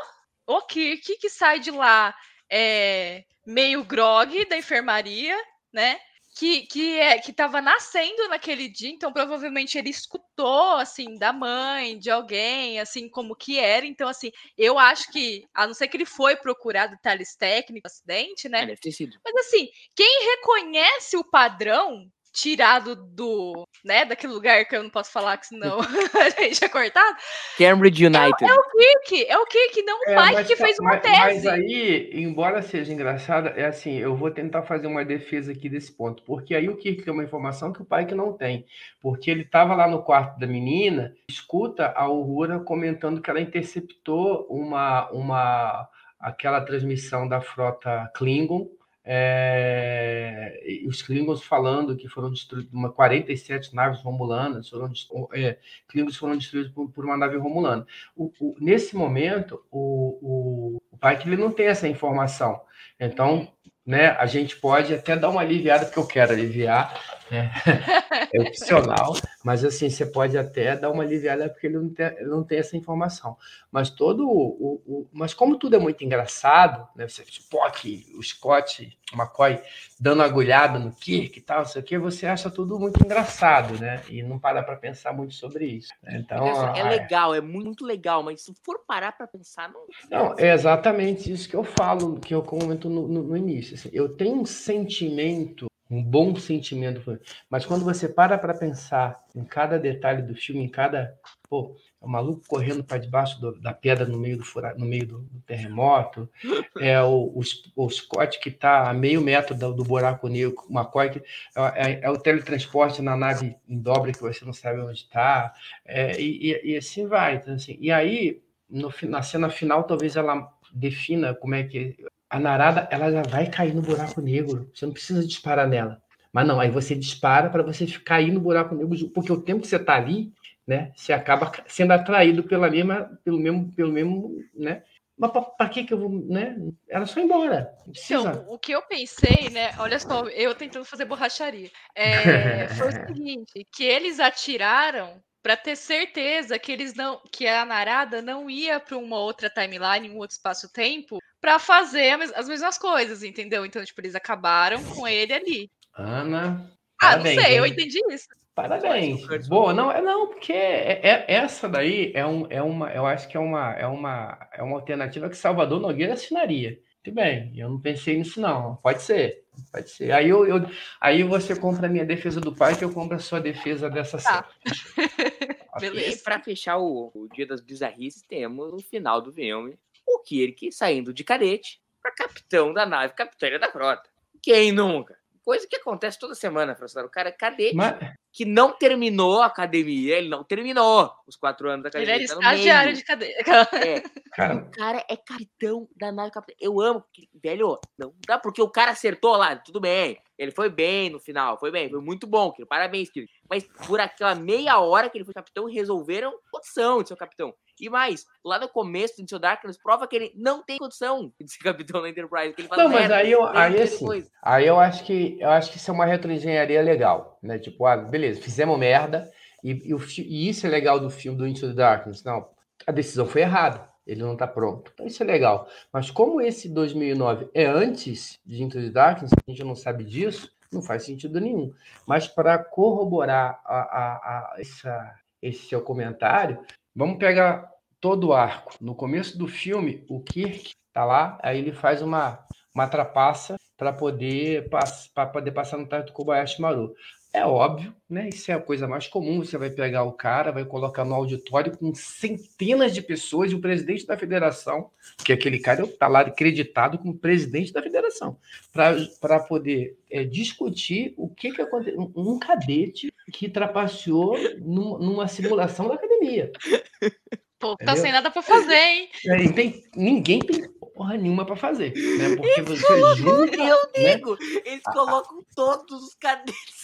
Speaker 6: o Kirk que sai de lá é, meio grog da enfermaria, né? Que, que, é, que tava nascendo naquele dia, então provavelmente ele escutou, assim, da mãe, de alguém, assim, como que era. Então, assim, eu acho que, a não ser que ele foi procurar detalhes técnicos acidente, né?
Speaker 4: É, deve ter sido.
Speaker 6: Mas assim, quem reconhece o padrão tirado do, né, daquele lugar que eu não posso falar, que senão a gente é cortado,
Speaker 4: Cambridge United.
Speaker 6: é o Kirk, é o Kirk, não o
Speaker 5: É,
Speaker 6: pai
Speaker 5: mas
Speaker 6: que fez uma
Speaker 5: mas,
Speaker 6: tese.
Speaker 5: Mas aí, embora seja engraçado, é assim, eu vou tentar fazer uma defesa aqui desse ponto, porque aí o Kirk tem uma informação que o pai que não tem, porque ele estava lá no quarto da menina, escuta a Aurora comentando que ela interceptou uma, uma aquela transmissão da frota Klingon, é, os Klingons falando que foram destruídos, uma 47 naves romulanas, foram, é, Klingons foram destruídos por, por uma nave romulana. O- o- nesse momento, o, o, o ele não tem essa informação. Então, né, a gente pode até dar uma aliviada, porque eu quero aliviar, É, é opcional, mas assim, você pode até dar uma aliviada porque ele não tem, ele não tem essa informação. Mas todo o, o, Mas como tudo é muito engraçado, né? Você, Spock, o Scott, o McCoy dando agulhada no Kirk e tal, não sei o que, você acha tudo muito engraçado, né? E não para para pensar muito sobre isso. Né? Então,
Speaker 4: é legal, é muito legal, mas se for parar para pensar, não.
Speaker 5: Não, é exatamente isso que eu falo, que eu comento no, no, no início. Assim, eu tenho um sentimento um bom sentimento. Mas quando você para para pensar em cada detalhe do filme, em cada. Pô, é o maluco correndo para debaixo do, da pedra no meio do, fura, no meio do, do terremoto, é o, o, o Scott que está a meio metro do, do buraco negro, o McCoy que é, é, é, o teletransporte na nave em dobra que você não sabe onde está, é, e, e, assim vai. Então, assim, e aí, no, na cena final, talvez ela defina como é que a narada ela já vai cair no buraco negro. Você não precisa disparar nela. Mas não, aí você dispara para você cair no buraco negro, porque o tempo que você está ali, né, você acaba sendo atraído pela mesma, pelo mesmo, pelo mesmo, né? Mas para que que eu vou, né? Ela só ir embora.
Speaker 6: Então, o que eu pensei, né? Olha só, eu tentando fazer borracharia. É, foi o seguinte, que eles atiraram para ter certeza que eles não, que a narada não ia para uma outra timeline, um outro espaço-tempo, para fazer as mesmas coisas, entendeu? Então, tipo, eles acabaram com ele ali.
Speaker 5: Ana.
Speaker 6: Ah, parabéns, não sei, hein? eu entendi isso.
Speaker 5: Parabéns. Boa, não, é não, porque é, é, essa daí é, um, é uma, eu acho que é uma, é uma, é uma alternativa que Salvador Nogueira assinaria. Muito bem, eu não pensei nisso não. Pode ser, pode ser. Aí eu, eu aí você compra a minha defesa do pai que eu compro a sua defesa dessa tá.
Speaker 4: Beleza. E para fechar o, o Dia das Bizarrices, temos o final do filme o Kirk saindo de cadete para capitão da nave, capitã da frota. Quem nunca? Coisa que acontece toda semana, professor. O cara é cadete Mas... que não terminou a academia, ele não terminou os quatro anos da academia.
Speaker 6: Ele era tá estagiário de cadete.
Speaker 4: É. Cara. O cara é capitão da nave capitã. Eu amo, velho, não dá porque o cara acertou lá, tudo bem. Ele foi bem no final, foi bem, foi muito bom, Kiro. Parabéns, Kiro. Mas por aquela meia hora que ele foi capitão, resolveram condição de ser capitão. E mais, lá no começo do seu Darkness, prova que ele não tem condição de ser capitão da Enterprise. Que ele
Speaker 5: fala, não, mas aí eu, aí, assim, aí eu acho que eu acho que isso é uma retroengenharia legal, né? Tipo, ah, beleza, fizemos merda, e, e, e isso é legal do filme do Into the Darkness. Não, a decisão foi errada ele não está pronto. Então isso é legal. Mas como esse 2009 é antes de Into the Darkness, a gente não sabe disso, não faz sentido nenhum. Mas para corroborar a, a, a essa, esse seu comentário, vamos pegar todo o arco. No começo do filme, o Kirk está lá, aí ele faz uma, uma trapaça para poder, para poder passar no teto do Kobayashi Maru. É óbvio, né? Isso é a coisa mais comum. Você vai pegar o cara, vai colocar no auditório com centenas de pessoas e o presidente da federação, que aquele cara está lá acreditado como presidente da federação, para poder é, discutir o que, que aconteceu. Um cadete que trapaceou num, numa simulação da academia.
Speaker 6: Pô, tá sem nada para fazer, hein?
Speaker 5: É, tem, ninguém tem porra nenhuma para fazer, né? Porque
Speaker 4: eles você junta, eu né? digo, eles colocam todos os cadetes.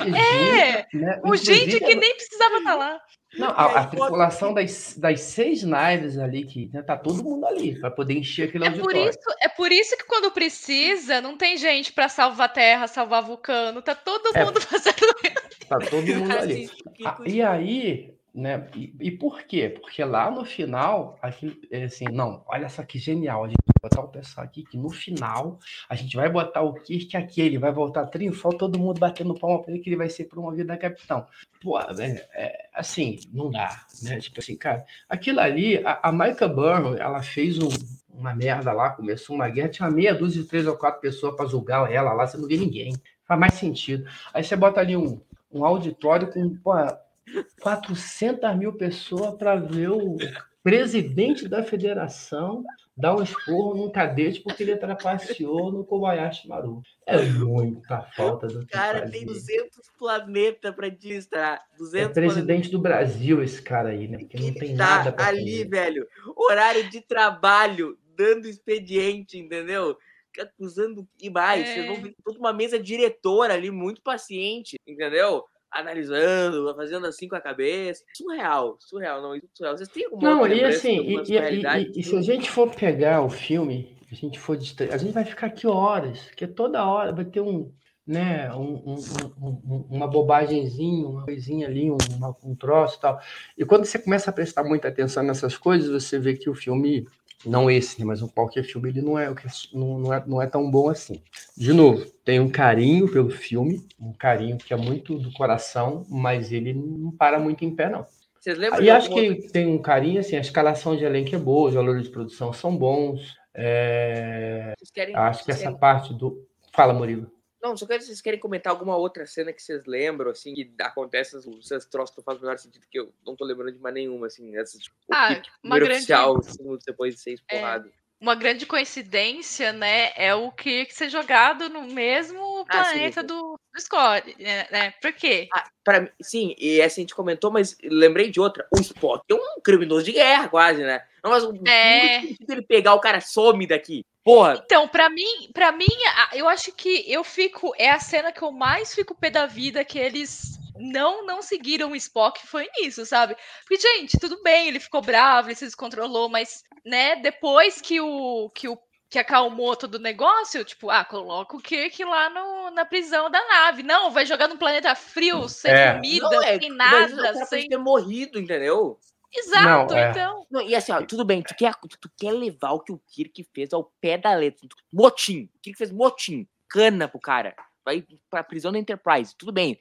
Speaker 6: É, né? com gente que nem precisava estar tá lá.
Speaker 5: Não, a, a tripulação das, das seis naves ali, que né, tá todo mundo ali, para poder encher aquele
Speaker 6: é
Speaker 5: auditório.
Speaker 6: Por isso, é por isso que quando precisa, não tem gente para salvar a Terra, salvar vulcano, tá todo é, mundo fazendo isso.
Speaker 5: Tá todo mundo ali. Ah, e aí, né? E, e, por quê? Porque lá no final, é assim, não, olha só que genial, a gente vai botar o pessoal aqui, que no final a gente vai botar o Kirk aqui, ele vai voltar triunfal, todo mundo batendo palma para ele que ele vai ser promovido a capitão. Pô, é, é, assim, não dá, né? Tipo assim, cara, aquilo ali, a, a Micah Burrow, ela fez um, uma merda lá, começou uma guerra, tinha meia dúzia de três ou quatro pessoas para julgar ela lá, você não vê ninguém. Faz mais sentido. Aí você bota ali um, um auditório com, pô, 400 mil pessoas para ver o presidente da federação dar um esporro num cadete porque ele trapaceou no Kobayashi Maru. É muita falta do
Speaker 4: cara tem 200 planetas para administrar. 200
Speaker 5: é presidente planetas. do Brasil esse cara aí, né? Que não tem tá nada para
Speaker 4: ali, fazer. velho. Horário de trabalho, dando expediente, entendeu? Acusando e mais. É. Vocês vão ver toda uma mesa diretora ali, muito paciente, entendeu? Analisando, fazendo assim com a cabeça. Surreal, surreal, não, surreal. Vocês têm alguma
Speaker 5: Não, e assim, e, e, e, e, se a gente for pegar o filme, a gente for a gente vai ficar aqui horas, porque toda hora vai ter um né, um, um, um, uma bobagemzinha, uma coisinha ali, uma, um troço e tal. E quando você começa a prestar muita atenção nessas coisas, você vê que o filme, não esse, né, mas um qualquer filme, ele não é, não, não, é, não é tão bom assim. De novo, tem um carinho pelo filme, um carinho que é muito do coração, mas ele não para muito em pé, não.
Speaker 4: Vocês lembram?
Speaker 5: E acho que tem um carinho, assim, a escalação de elenco é boa, os valores de produção são bons. É...
Speaker 4: Querem,
Speaker 5: acho que essa
Speaker 4: querem...
Speaker 5: parte do. Fala, Murilo.
Speaker 4: Não, só quero vocês querem comentar alguma outra cena que vocês lembram, assim, que acontece, esses troços que fazem o menor sentido, que eu não tô lembrando de mais nenhuma, assim, essa, tipo,
Speaker 6: ah, uma grande...
Speaker 4: oficial, assim, depois de ser explorado.
Speaker 6: É uma grande coincidência, né, é o que ser jogado no mesmo planeta ah, sim, do, do Scott, né, né? Por quê?
Speaker 4: Ah, pra, sim, e essa a gente comentou, mas lembrei de outra. O Spock é um criminoso de guerra, quase, né? Não, mas
Speaker 6: é...
Speaker 4: ele pegar o cara some daqui. Porra.
Speaker 6: Então, para mim, para mim, eu acho que eu fico é a cena que eu mais fico pé da vida que eles não não seguiram o Spock foi nisso, sabe? Porque gente, tudo bem, ele ficou bravo, ele se descontrolou, mas né, depois que o que o que acalmou todo o negócio, tipo, ah, coloca o Kirk lá no, na prisão da nave. Não, vai jogar num planeta frio, sem é. comida, não, é, sem nada, sem
Speaker 4: ter morrido, entendeu?
Speaker 6: Exato, não, é. então.
Speaker 4: Não, e assim, ó, tudo bem, tu quer, tu quer levar o que o Kirk fez ao pé da letra. Motim. O Kirk fez motim. Cana pro cara. Vai pra prisão da Enterprise. Tudo bem.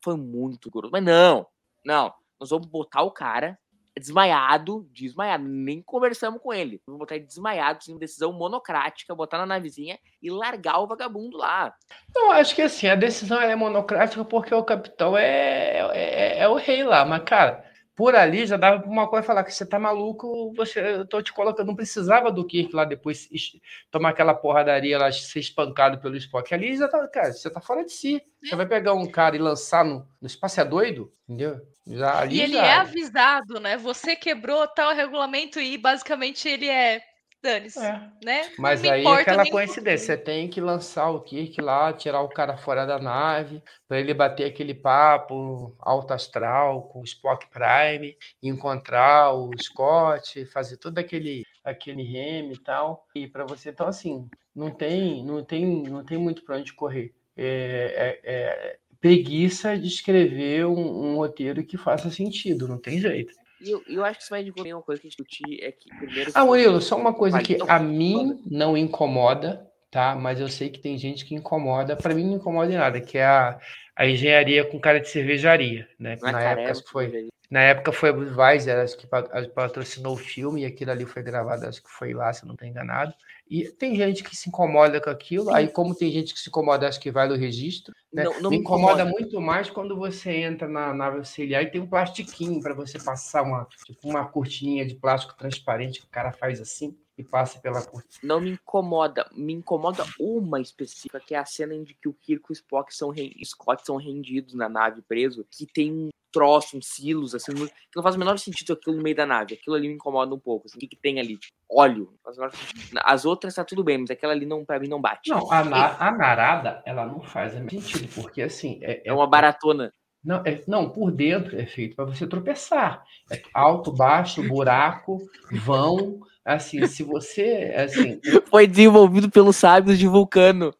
Speaker 4: Foi muito grosso. Mas não. Não. Nós vamos botar o cara desmaiado, desmaiado. Nem conversamos com ele. Vamos botar ele desmaiado, sem decisão monocrática, botar na navezinha e largar o vagabundo lá.
Speaker 5: Não, acho que assim, a decisão é monocrática porque o capitão é, é, é o rei lá. Mas, cara por ali já dava uma coisa falar que você tá maluco, você, eu tô te colocando, não precisava do Kirk lá depois tomar aquela porradaria lá, ser espancado pelo Spock. Ali já tá, cara, você tá fora de si. Você vai pegar um cara e lançar no, no espaço é doido, entendeu?
Speaker 6: Já, ali e ele já... é avisado, né? Você quebrou tal regulamento e basicamente ele é dane-se, é. né?
Speaker 5: Mas aí é aquela coincidência, você tem que lançar o Kirk lá, tirar o cara fora da nave, para ele bater aquele papo alto astral com o Spock Prime, encontrar o Scott, fazer todo aquele aquele reme e tal. E para você, então assim, não tem, não tem, não tem muito para onde correr. É, é, é, preguiça de escrever um, um roteiro que faça sentido, não tem jeito.
Speaker 4: E eu, eu acho que isso vai de uma coisa que a gente discutir é que primeiro.
Speaker 5: Ah, Murilo, só uma coisa que a mim não incomoda, tá? Mas eu sei que tem gente que incomoda. Para mim não incomoda em nada, que é a, a engenharia com cara de cervejaria, né?
Speaker 4: Na época foi.
Speaker 5: Na época foi a Budweiser, acho que patrocinou o filme e aquilo ali foi gravado, acho que foi lá, se não estou enganado. E tem gente que se incomoda com aquilo, Sim. aí como tem gente que se incomoda, acho que vai no registro. Né? Não, não me incomoda, incomoda, muito mais quando você entra na nave auxiliar e tem um plastiquinho para você passar uma, tipo, uma cortininha de plástico transparente que o cara faz assim e passa pela cortina.
Speaker 4: Não me incomoda, me incomoda uma específica, que é a cena em que o Kirk e o Spock são, Scott são rendidos na nave preso, que tem um troço, uns silos, assim, que não faz o menor sentido aquilo no meio da nave. Aquilo ali me incomoda um pouco. Assim, o que, que tem ali? Óleo. As outras tá tudo bem, mas aquela ali não, pra mim não bate.
Speaker 5: Não, a, na, a narada, ela não faz sentido, porque assim.
Speaker 4: É, é, é uma baratona.
Speaker 5: Não, é, não, por dentro é feito para você tropeçar. É alto, baixo, buraco, vão. Assim, se você. Assim,
Speaker 4: Foi desenvolvido pelos sábios de Vulcano.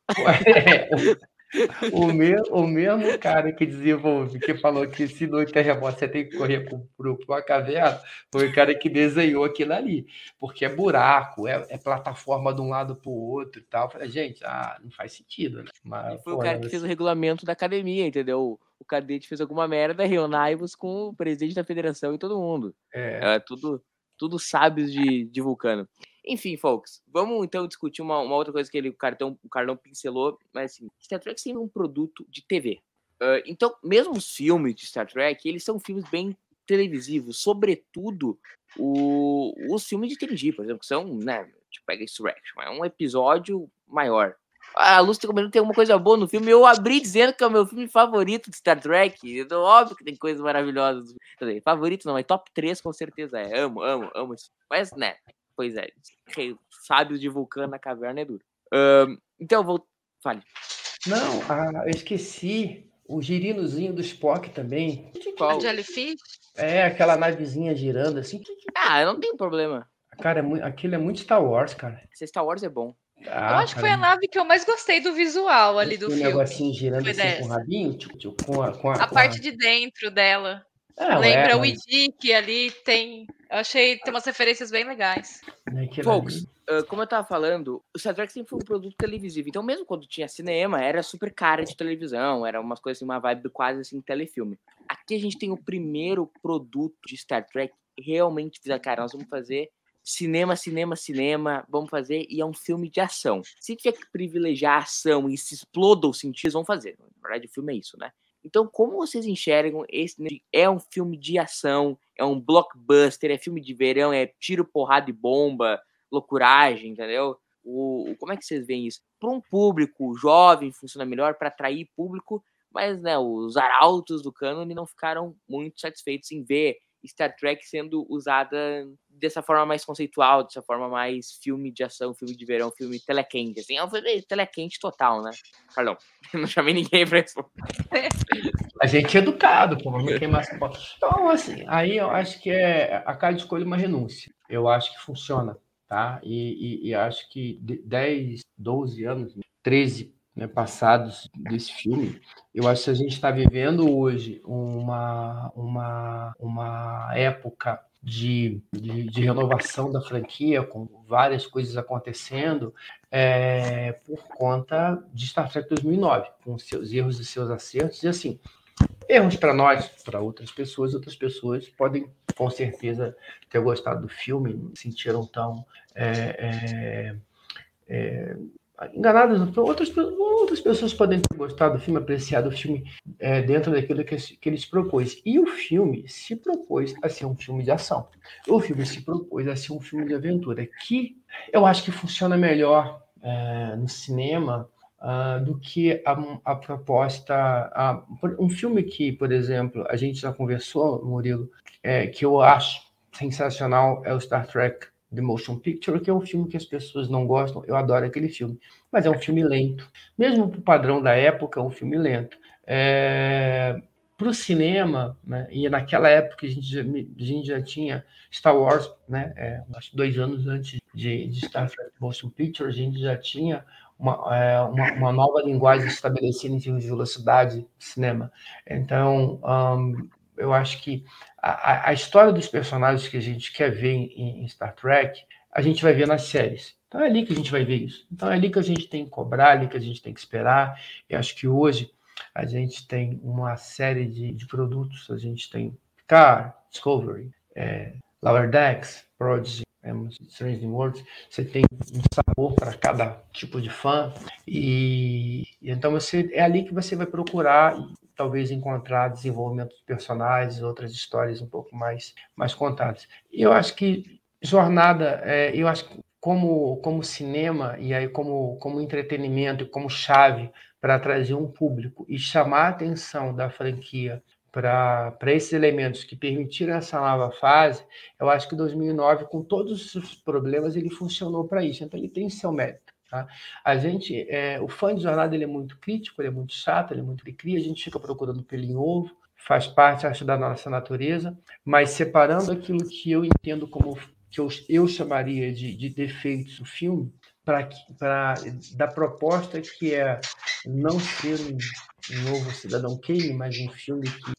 Speaker 5: É, o, me, o mesmo cara que desenvolveu, que falou que se no terremoto você tem que correr para uma caverna, foi o cara que desenhou aquilo ali. Porque é buraco, é, é plataforma de um lado para o outro e tal. Eu falei, gente, ah, não faz sentido, né?
Speaker 4: Mas, foi pô, o cara que fez o regulamento da academia, entendeu? O cadete fez alguma merda, reunai-vos com o presidente da federação e todo mundo. É, é tudo, tudo sábios de, de Vulcano. Enfim, folks, vamos então discutir uma, uma outra coisa que ele, o, Cartão, o Carlão pincelou, mas assim, Star Trek sempre é um produto de TV. Uh, então, mesmo os filmes de Star Trek, eles são filmes bem televisivos, sobretudo o, os filmes de TNG, por exemplo, que são, né, tipo, pega é um episódio maior. A Lúcia comentando tem alguma coisa boa no filme. Eu abri dizendo que é o meu filme favorito de Star Trek. Então, óbvio que tem coisas maravilhosas. Dizer, favorito não, mas top 3 com certeza é. Amo, amo, amo isso. Mas, né, Pois é, sábios de vulcano na caverna é duro. Um, então eu vou. Fale.
Speaker 5: Não, ah, eu esqueci o girinozinho do Spock também.
Speaker 6: Qual? Jellyfish?
Speaker 5: É, aquela navezinha girando assim.
Speaker 4: Ah, não tem problema.
Speaker 5: Cara, é muito, aquilo é muito Star Wars, cara.
Speaker 4: Star Wars é bom.
Speaker 5: Ah,
Speaker 6: eu acho que foi a nave que eu mais gostei do visual ali do
Speaker 5: um
Speaker 6: filme.
Speaker 5: negocinho girando assim com o
Speaker 6: dessa.
Speaker 5: rabinho, tipo, tipo, com a, com a,
Speaker 6: A
Speaker 5: com
Speaker 6: parte de dentro dela.
Speaker 5: Não,
Speaker 6: Lembra
Speaker 5: é,
Speaker 6: o
Speaker 5: mas-
Speaker 6: Idick ali, tem. Eu achei tem umas referências bem legais.
Speaker 5: aquilo
Speaker 4: Folks, ah, como eu tava falando, o Star Trek sempre foi um produto televisivo. Então, mesmo quando tinha cinema, era super cara de televisão, era umas coisas assim, uma vibe quase assim, telefilme. Aqui a gente tem o primeiro produto de Star Trek realmente fizer, cara, nós vamos fazer cinema, cinema, cinema, vamos fazer, e é um filme de ação. Se tiver que privilegiar a ação e se exploda os sentidos, vão fazer. Na verdade, o filme é isso, né? Então, como vocês enxergam esse? É um filme de ação, é um blockbuster, é filme de verão, é tiro, porrada e bomba, loucuragem, entendeu? O, como é que vocês veem isso? Para um público jovem funciona melhor para atrair público, mas né, os arautos do cânone não ficaram muito satisfeitos em ver Star Trek sendo usada dessa forma mais conceitual, dessa forma mais filme de ação, filme de verão, filme telequente. Assim, é um filme telequente total, né? Perdão, não chamei ninguém pra isso.
Speaker 5: A gente é educado, pô, vamos queimar essa bola. Então, assim, aí eu acho que é a cada escolha uma renúncia. Eu acho que funciona, tá? E, e- e acho que de 10, 12 anos, 13 né, passados desse filme, eu acho que a gente está vivendo hoje uma, uma, uma época de, de, de renovação da franquia, com várias coisas acontecendo, é, por conta de Star Trek 2009, com seus erros e seus acertos, e assim, erros para nós, para outras pessoas, outras pessoas podem com certeza ter gostado do filme, não se sentiram tão é, é, é, enganadas, outras, outras pessoas podem ter gostado do filme, apreciado o filme é, dentro daquilo que, que ele se propôs. E o filme se propôs a ser um filme de ação. O filme se propôs a ser um filme de aventura, que eu acho que funciona melhor é, no cinema ah, do que a, a proposta. a- um filme que, por exemplo, a gente já conversou, Murilo, é, que eu acho sensacional é o Star Trek The Motion Picture, que é um filme que as pessoas não gostam. Eu adoro aquele filme, mas é um filme lento. Mesmo para o padrão da época, é um filme lento. para o cinema, né, e naquela época a gente já, a gente já tinha Star Wars, né, é, acho dois anos antes de, de Star Trek Motion Picture, a gente já tinha uma, é, uma, uma nova linguagem estabelecida em termos de velocidade de cinema. Então, um, eu acho que a, a, história dos personagens que a gente quer ver em, em, Star Trek, a gente vai ver nas séries. Então é ali que a gente vai ver isso. Então é ali que a gente tem que cobrar, ali que a gente tem que esperar. Eu acho que hoje a gente tem uma série de, de produtos, a gente tem Car, Discovery, é, Lower Decks, Prodigy, Strange New Worlds, você tem um sabor para cada tipo de fã e, então você é ali que você vai procurar talvez encontrar desenvolvimento de personagens, outras histórias um pouco mais mais contadas. Eu acho que jornada, é, eu acho que como como cinema e aí como como entretenimento, como chave para trazer um público e chamar a atenção da franquia para esses elementos que permitiram essa nova fase, eu acho que 2009, com todos os problemas, ele funcionou para isso. Então, ele tem seu mérito. Tá? A gente, é, o fã de jornada, ele é muito crítico, ele é muito chato, ele é muito cria, a gente fica procurando pelo em ovo, faz parte, acho, da nossa natureza, mas separando aquilo que eu entendo como que eu, eu chamaria de, de defeitos do filme, para da proposta que é não ser um, novo Cidadão Kane, mas um filme que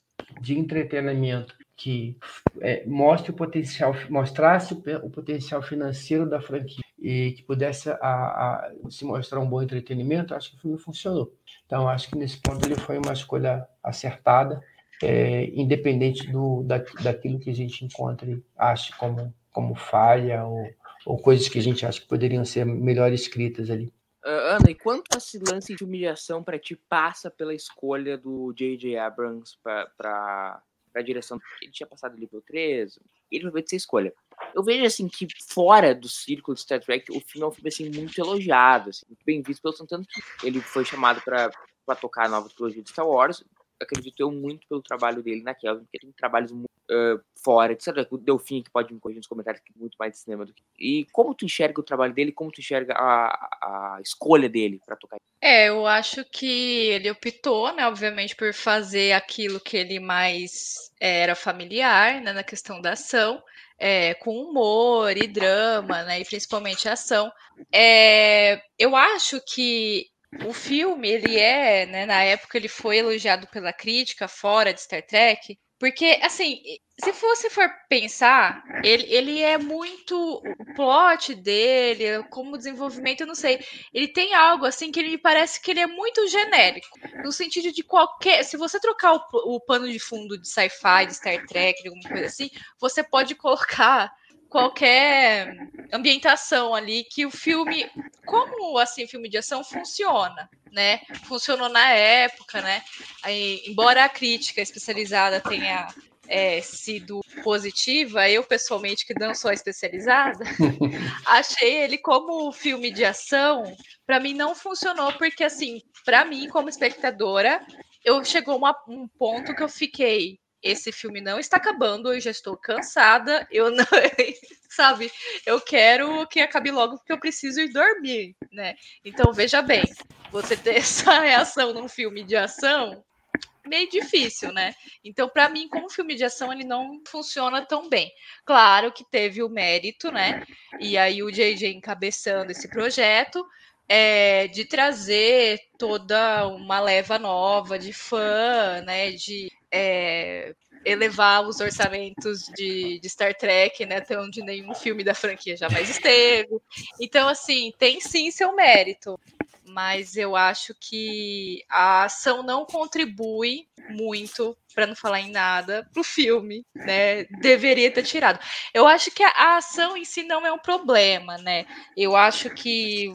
Speaker 5: de entretenimento que é, mostre o potencial, mostrasse o, o, potencial financeiro da franquia e que pudesse a, a, se mostrar um bom entretenimento, acho que o filme funcionou. Então, acho que nesse ponto ele foi uma escolha acertada, é, independente do, da, daquilo que a gente encontre, ache como, como falha ou, ou coisas que a gente acha que poderiam ser melhor escritas ali.
Speaker 4: Uh, Ana, e quanto esse lance de humilhação para ti passa pela escolha do J.J. Abrams para a direção? Ele tinha passado o nível 13, ele vai ser escolha. Eu vejo assim que fora do círculo de Star Trek, o filme é um filme assim, muito elogiado, assim, muito bem visto pelo que ele foi chamado para tocar a nova trilogia de Star Wars. Acredito eu muito pelo trabalho dele na Kelvin, porque tem trabalhos muito, uh, fora, etc. O Delfim que pode me corrigir nos comentários que muito mais de cinema do que. E como tu enxerga o trabalho dele, como tu enxerga a, a escolha dele para tocar?
Speaker 6: É, eu acho que ele optou, né, obviamente, por fazer aquilo que ele mais era familiar, né, na questão da ação. é, com humor e drama, né? E principalmente ação. É, eu acho que o filme, ele é, né, na época ele foi elogiado pela crítica fora de Star Trek, porque, assim, se você for pensar, ele, ele é muito. O plot dele, como desenvolvimento, eu não sei. Ele tem algo, assim, que ele me parece que ele é muito genérico. No sentido de qualquer. Se você trocar o, o pano de fundo de sci-fi, de Star Trek, alguma coisa assim, você pode colocar qualquer ambientação ali que o filme, como assim, filme de ação funciona, né? Funcionou na época, né? Aí, embora a crítica especializada tenha é, sido positiva, eu pessoalmente que não sou especializada, achei ele como filme de ação, para mim não funcionou porque assim, para mim como espectadora, eu chegou a um ponto que eu fiquei esse filme não está acabando, eu já estou cansada, eu não, sabe, eu quero que acabe logo porque eu preciso ir dormir, né? Então veja bem, você ter essa reação num filme de ação meio difícil, né? Então, para mim, como filme de ação, ele não funciona tão bem. Claro que teve o mérito, né? E aí o JJ encabeçando esse projeto, é, de trazer toda uma leva nova de fã, né? De é, elevar os orçamentos de, de, Star Trek, né, até onde nenhum filme da franquia jamais esteve. Então, assim, tem sim seu mérito, mas eu acho que a ação não contribui muito, para não falar em nada, pro filme, né? Deveria ter tirado. Eu acho que a, ação em si não é um problema, né? Eu acho que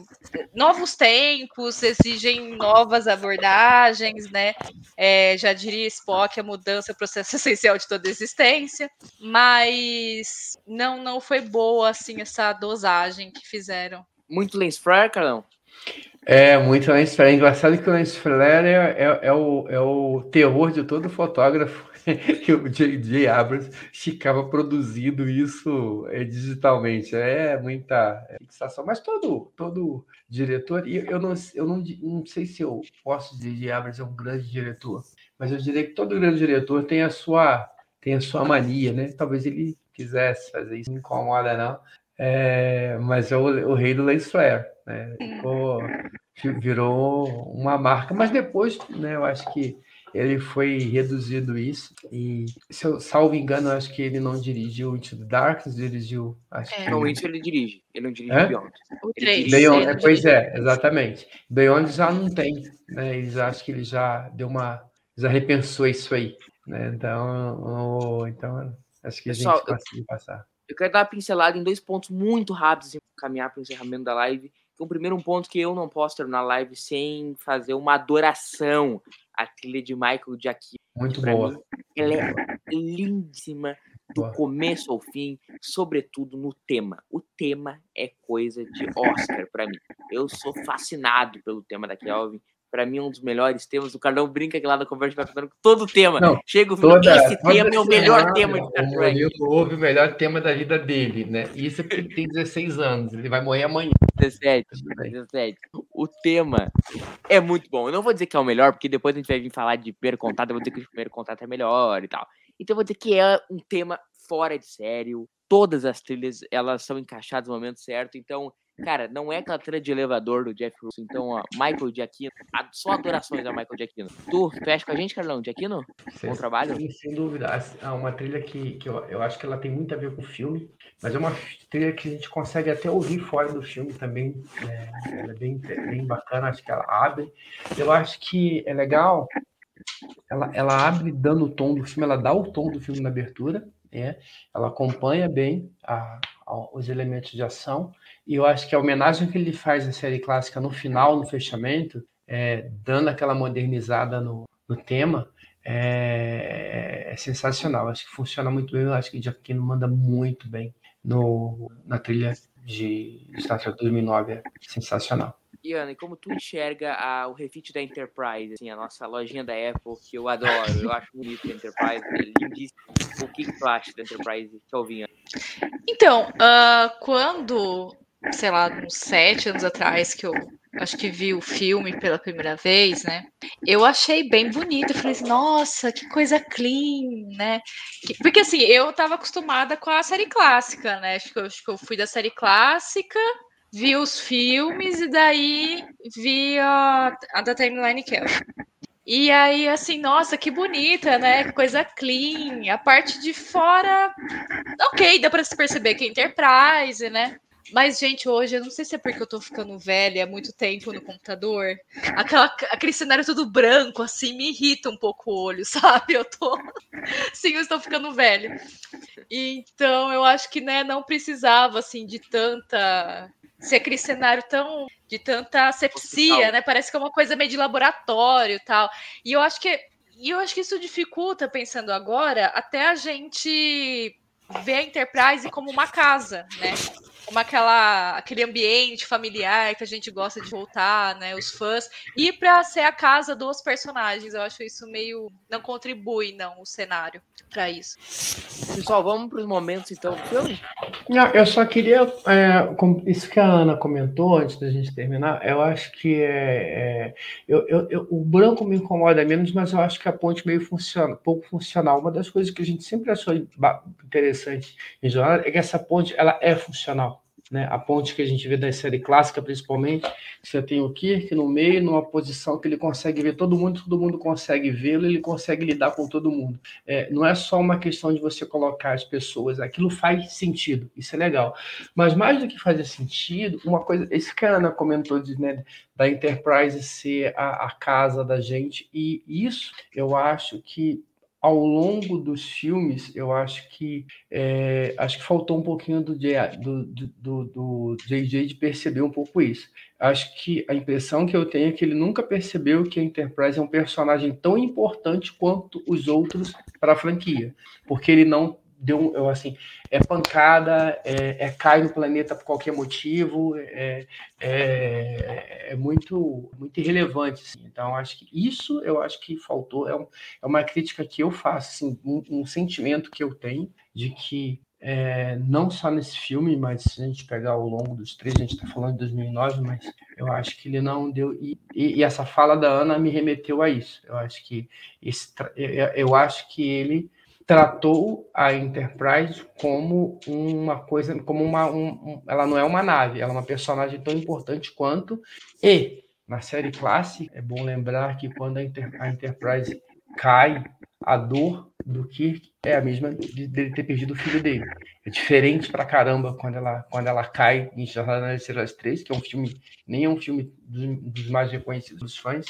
Speaker 6: novos tempos exigem novas abordagens, né? É, já diria Spock, a mudança é o processo essencial de toda existência, mas não, não foi boa assim essa dosagem que fizeram.
Speaker 4: Muito lens flare, Carlão?
Speaker 5: É, muito lens flare. É engraçado que o lens flare é, é, é, o, é o terror de todo fotógrafo que o J.J. Abrams ficava produzindo isso é, digitalmente. É muita fixação. Mas todo, todo diretor, e eu, não, eu não, não sei se eu posso dizer que Abrams é um grande diretor, mas eu diria que todo grande diretor tem a sua, tem a sua mania, né? Talvez ele quisesse fazer isso, não incomoda não, é, mas é o, o, rei do lens flare, né? Ficou, virou uma marca, mas depois, né, eu acho que ele foi reduzido isso e se eu salvo engano, eu acho que ele não dirigiu Into the Darkness, dirigiu acho
Speaker 4: é.
Speaker 5: que...
Speaker 4: Não, isso ele dirige, ele não dirige é? Beyond.
Speaker 6: O 3.
Speaker 5: Beyond, é, pois é, exatamente. Beyond já não tem, né? Eles acham que ele já deu uma já repensou isso aí, né? Então, então acho que a Pessoal, gente conseguiu passar.
Speaker 4: Eu quero dar uma pincelada em dois pontos muito rápidos para caminhar para o encerramento da live. O primeiro um ponto que eu não posso terminar a live sem fazer uma adoração à trilha de Michael Giacchino.
Speaker 5: Muito boa.
Speaker 4: Mim, ela é lindíssima do boa. começo ao fim, sobretudo no tema. O tema é coisa de Oscar para mim. Eu sou fascinado pelo tema da Kelvin para mim, um dos melhores temas. O Carlão brinca que lá na conversa vai falando todo tema. Não, Chega o
Speaker 5: filme, toda,
Speaker 4: esse tema é o melhor tema de Star Trek.
Speaker 5: Ouve o melhor tema da vida dele, né? Isso é porque ele tem 16 anos, ele vai morrer amanhã.
Speaker 4: 17, 17. O tema é muito bom. Eu não vou dizer que é o melhor, porque depois a gente vai vir falar de primeiro contato, eu vou dizer que o primeiro contato é melhor e tal. Então eu vou dizer que é um tema fora de sério. Todas as trilhas, elas são encaixadas no momento certo. Então, Cara, não é aquela trilha de elevador do Jeff Russo. Então, ó, Michael Giacchino, só adorações a Michael Giacchino. Tu fecha com a gente, Carlão? Giacchino? Bom trabalho?
Speaker 5: Sim, sem dúvida. É uma trilha que, que eu, eu acho que ela tem muito a ver com o filme, mas é uma trilha que a gente consegue até ouvir fora do filme também. É, ela é bem, bem bacana, acho que ela abre. Eu acho que é legal, ela, ela abre dando o tom do filme, ela dá o tom do filme na abertura, é, ela acompanha bem a, a, os elementos de ação, e eu acho que a homenagem que ele faz à série clássica no final, no fechamento, é, dando aquela modernizada no, no tema, é, é, sensacional. Acho que funciona muito bem. Eu acho que o Giacchino manda muito bem no, na trilha de Star Trek 2009. É sensacional.
Speaker 4: Ana, e como tu enxerga a, o refit da Enterprise, assim, a nossa lojinha da Apple, que eu adoro, eu acho bonito a Enterprise, é lindíssimo. O que tu acha da Enterprise, Calvinha?
Speaker 6: Então, uh, quando sei lá, uns sete anos atrás que eu acho que vi o filme pela primeira vez, né? Eu achei bem bonito. Eu falei assim, nossa, que coisa clean, né? Que, porque assim, eu estava acostumada com a série clássica, né? Acho que, eu, acho que eu fui da série clássica, vi os filmes e daí vi a, a da Timeline Kelly. E aí, assim, nossa, que bonita, né? Coisa clean. A parte de fora, ok, dá para se perceber que é Enterprise, né? Mas, gente, hoje, eu não sei se é porque eu tô ficando velha, há muito tempo no computador. Aquela, aquele cenário todo branco, assim, me irrita um pouco o olho, sabe? Eu tô. Sim, eu estou ficando velha. Então, eu acho que, né, não precisava, assim, de tanta. Ser aquele cenário tão. de tanta asepsia, Hospital. né? Parece que é uma coisa meio de laboratório e tal. E eu acho que. E eu acho que isso dificulta, pensando agora, até a gente ver a Enterprise como uma casa, né? Como aquela, aquele ambiente familiar que a gente gosta de voltar, né? Os fãs. E para ser a casa dos personagens, eu acho isso meio. Não contribui, não, o cenário para isso.
Speaker 4: Pessoal, vamos para os momentos então do filme?
Speaker 5: Não, eu só queria. É, isso que a Ana comentou antes da gente terminar, eu acho que é, é eu, eu, eu, o branco me incomoda menos, mas eu acho que a ponte meio funciona, pouco funcional. Uma das coisas que a gente sempre achou interessante em jornada é que essa ponte ela é funcional né? A ponte que a gente vê da série clássica, principalmente, você tem o Kirk no meio, numa posição que ele consegue ver todo mundo, todo mundo consegue vê-lo, ele consegue lidar com todo mundo. É, não é só uma questão de você colocar as pessoas, aquilo faz sentido, isso é legal. Mas mais do que fazer sentido, uma coisa, esse que a Ana comentou de, né, da Enterprise ser a, a casa da gente, e isso eu acho que ao longo dos filmes, eu acho que é, acho que faltou um pouquinho do, do, do, do, JJ de perceber um pouco isso. Acho que a impressão que eu tenho é que ele nunca percebeu que a Enterprise é um personagem tão importante quanto os outros para a franquia, porque ele não deu eu, assim é pancada é, é, cai no planeta por qualquer motivo é, é, é muito muito irrelevante assim. então acho que isso eu acho que faltou é, um, é uma crítica que eu faço assim, um, um sentimento que eu tenho de que é, não só nesse filme, mas se a gente pegar ao longo dos três, a gente está falando de 2009, mas eu acho que ele não deu. E, e, e, essa fala da Ana me remeteu a isso. Eu acho que esse, eu, eu acho que ele tratou a Enterprise como uma coisa, como uma, um, ela não é uma nave, ela é uma personagem tão importante quanto e na série clássica é bom lembrar que quando a, Inter, a Enterprise cai, a dor do Kirk é a mesma de dele ter perdido o filho dele. É diferente pra caramba quando ela, quando ela cai em Jornada nas Estrelas 3, que é um filme, nem é um filme dos, dos mais reconhecidos dos fãs.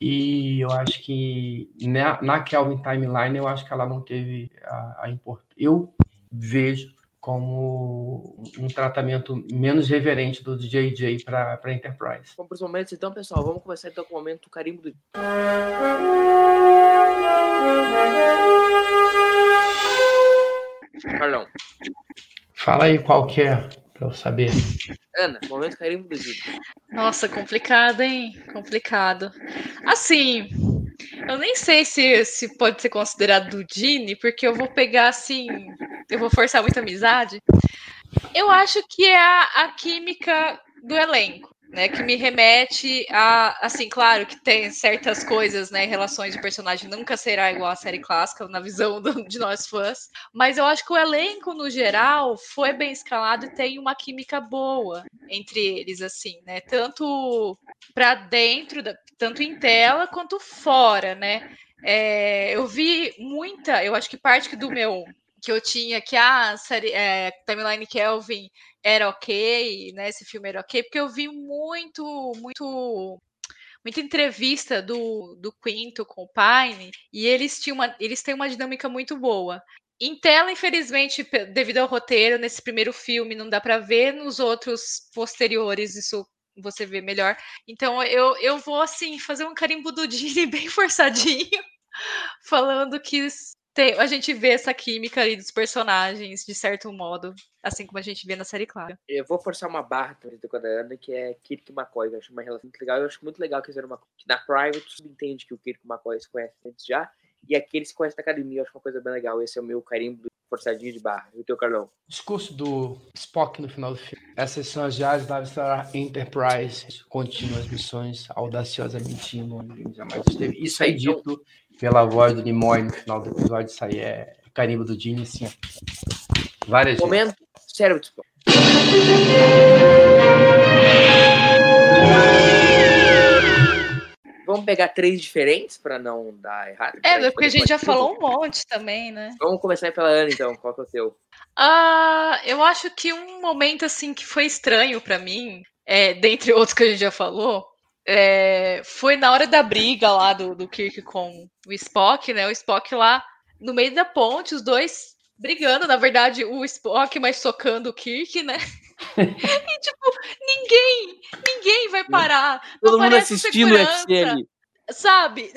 Speaker 5: E eu acho que na, na Kelvin Timeline, eu acho que ela não teve a, a importância. Eu vejo como um tratamento menos reverente do JJ para Enterprise.
Speaker 4: Vamos para os momentos então, pessoal. Vamos começar então com o momento do carimbo do.
Speaker 5: Fala aí qual que é, para eu saber.
Speaker 4: Ana, momento carimbo do dia.
Speaker 6: Nossa, complicado, hein? Complicado. Assim, eu nem sei se, se pode ser considerado do Dini, porque eu vou pegar assim, eu vou forçar muita amizade. Eu acho que é a, a química do elenco né, que me remete a, assim, claro que tem certas coisas, né, relações de personagem nunca será igual à série clássica na visão do, de nós fãs, mas eu acho que o elenco no geral foi bem escalado e tem uma química boa entre eles, assim, né, tanto para dentro, da, tanto em tela quanto fora, né. É, eu vi muita, eu acho que parte do meu que eu tinha que a série é, Timeline Kelvin era ok, né? Esse filme era ok, porque eu vi muito, muito muita entrevista do, do Quinto com o Pine e eles tinham uma, eles têm uma dinâmica muito boa. Em tela, infelizmente, devido ao roteiro, nesse primeiro filme não dá para ver, nos outros posteriores isso você vê melhor. Então eu, eu vou assim fazer um carimbo do Disney bem forçadinho, falando que tem, a gente vê essa química ali dos personagens, de certo modo, assim como a gente vê na série Clara.
Speaker 4: Eu vou forçar uma barra com a Ana, que é Kirk e McCoy. Eu acho uma relação muito legal. Eu acho muito legal que eles uma. Que na Private, tudo entende que o Kirk e o McCoy se conhecem antes já. E aqui eles se conhecem na academia. Eu acho uma coisa bem legal. Esse é o meu carimbo. forçadinho de barra. E o teu Carlão?
Speaker 5: Discurso do Spock no final do filme. Essas são as viagens da Star Enterprise. Contínuas missões audaciosamente onde jamais esteve. Isso aí dito pela voz do Nimoy no final do episódio. Isso aí é carimbo do Gene, sim. Várias vezes.
Speaker 4: Momento, cérebro de Spock. Vamos pegar três diferentes para não dar errado?
Speaker 6: É, porque a
Speaker 4: poder
Speaker 6: gente já falou um monte também, né?
Speaker 4: Vamos começar pela Ana, então. Qual que é o teu?
Speaker 6: Ah, eu acho que um momento assim que foi estranho pra mim, é, dentre outros que a gente já falou, é, foi na hora da briga lá do, do Kirk com o Spock, né? O Spock lá no meio da ponte, os dois brigando, na verdade, o Spock mais socando o Kirk, né? e tipo, ninguém, ninguém vai parar. Não
Speaker 4: Todo mundo assistindo o ali.
Speaker 6: sabe?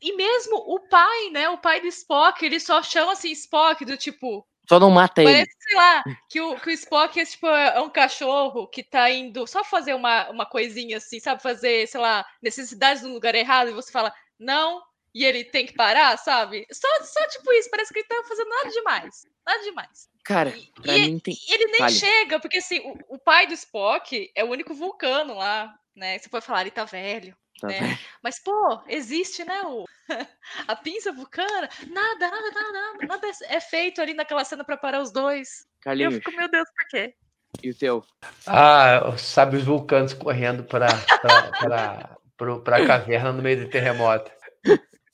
Speaker 6: E mesmo o pai, né? O pai do Spock, ele só chama assim Spock, do tipo.
Speaker 4: Só não mata ele.
Speaker 6: Parece, sei lá, que o, que o Spock é, tipo, é um cachorro que tá indo só fazer uma, uma coisinha assim, sabe? Fazer, sei lá, necessidades no lugar errado, e você fala, não, e ele tem que parar, sabe? Só, só tipo isso, parece que ele tá fazendo nada demais. Nada demais.
Speaker 4: Cara,
Speaker 6: E-
Speaker 4: pra
Speaker 6: e-
Speaker 4: mim tem.
Speaker 6: E ele nem chega, porque assim, o, o pai do Spock é o único vulcano lá, né? Você pode falar, ele tá velho.
Speaker 4: Tá
Speaker 6: né? Mas, pô, existe, né? O... a pinça vulcana. Nada, nada, nada, nada, nada é feito ali naquela cena pra parar os dois. Eu
Speaker 4: Carlinhos,
Speaker 6: fico, meu Deus, por quê?
Speaker 4: e o teu?
Speaker 5: Ah, sabe os vulcanos correndo para para a caverna no meio do terremoto.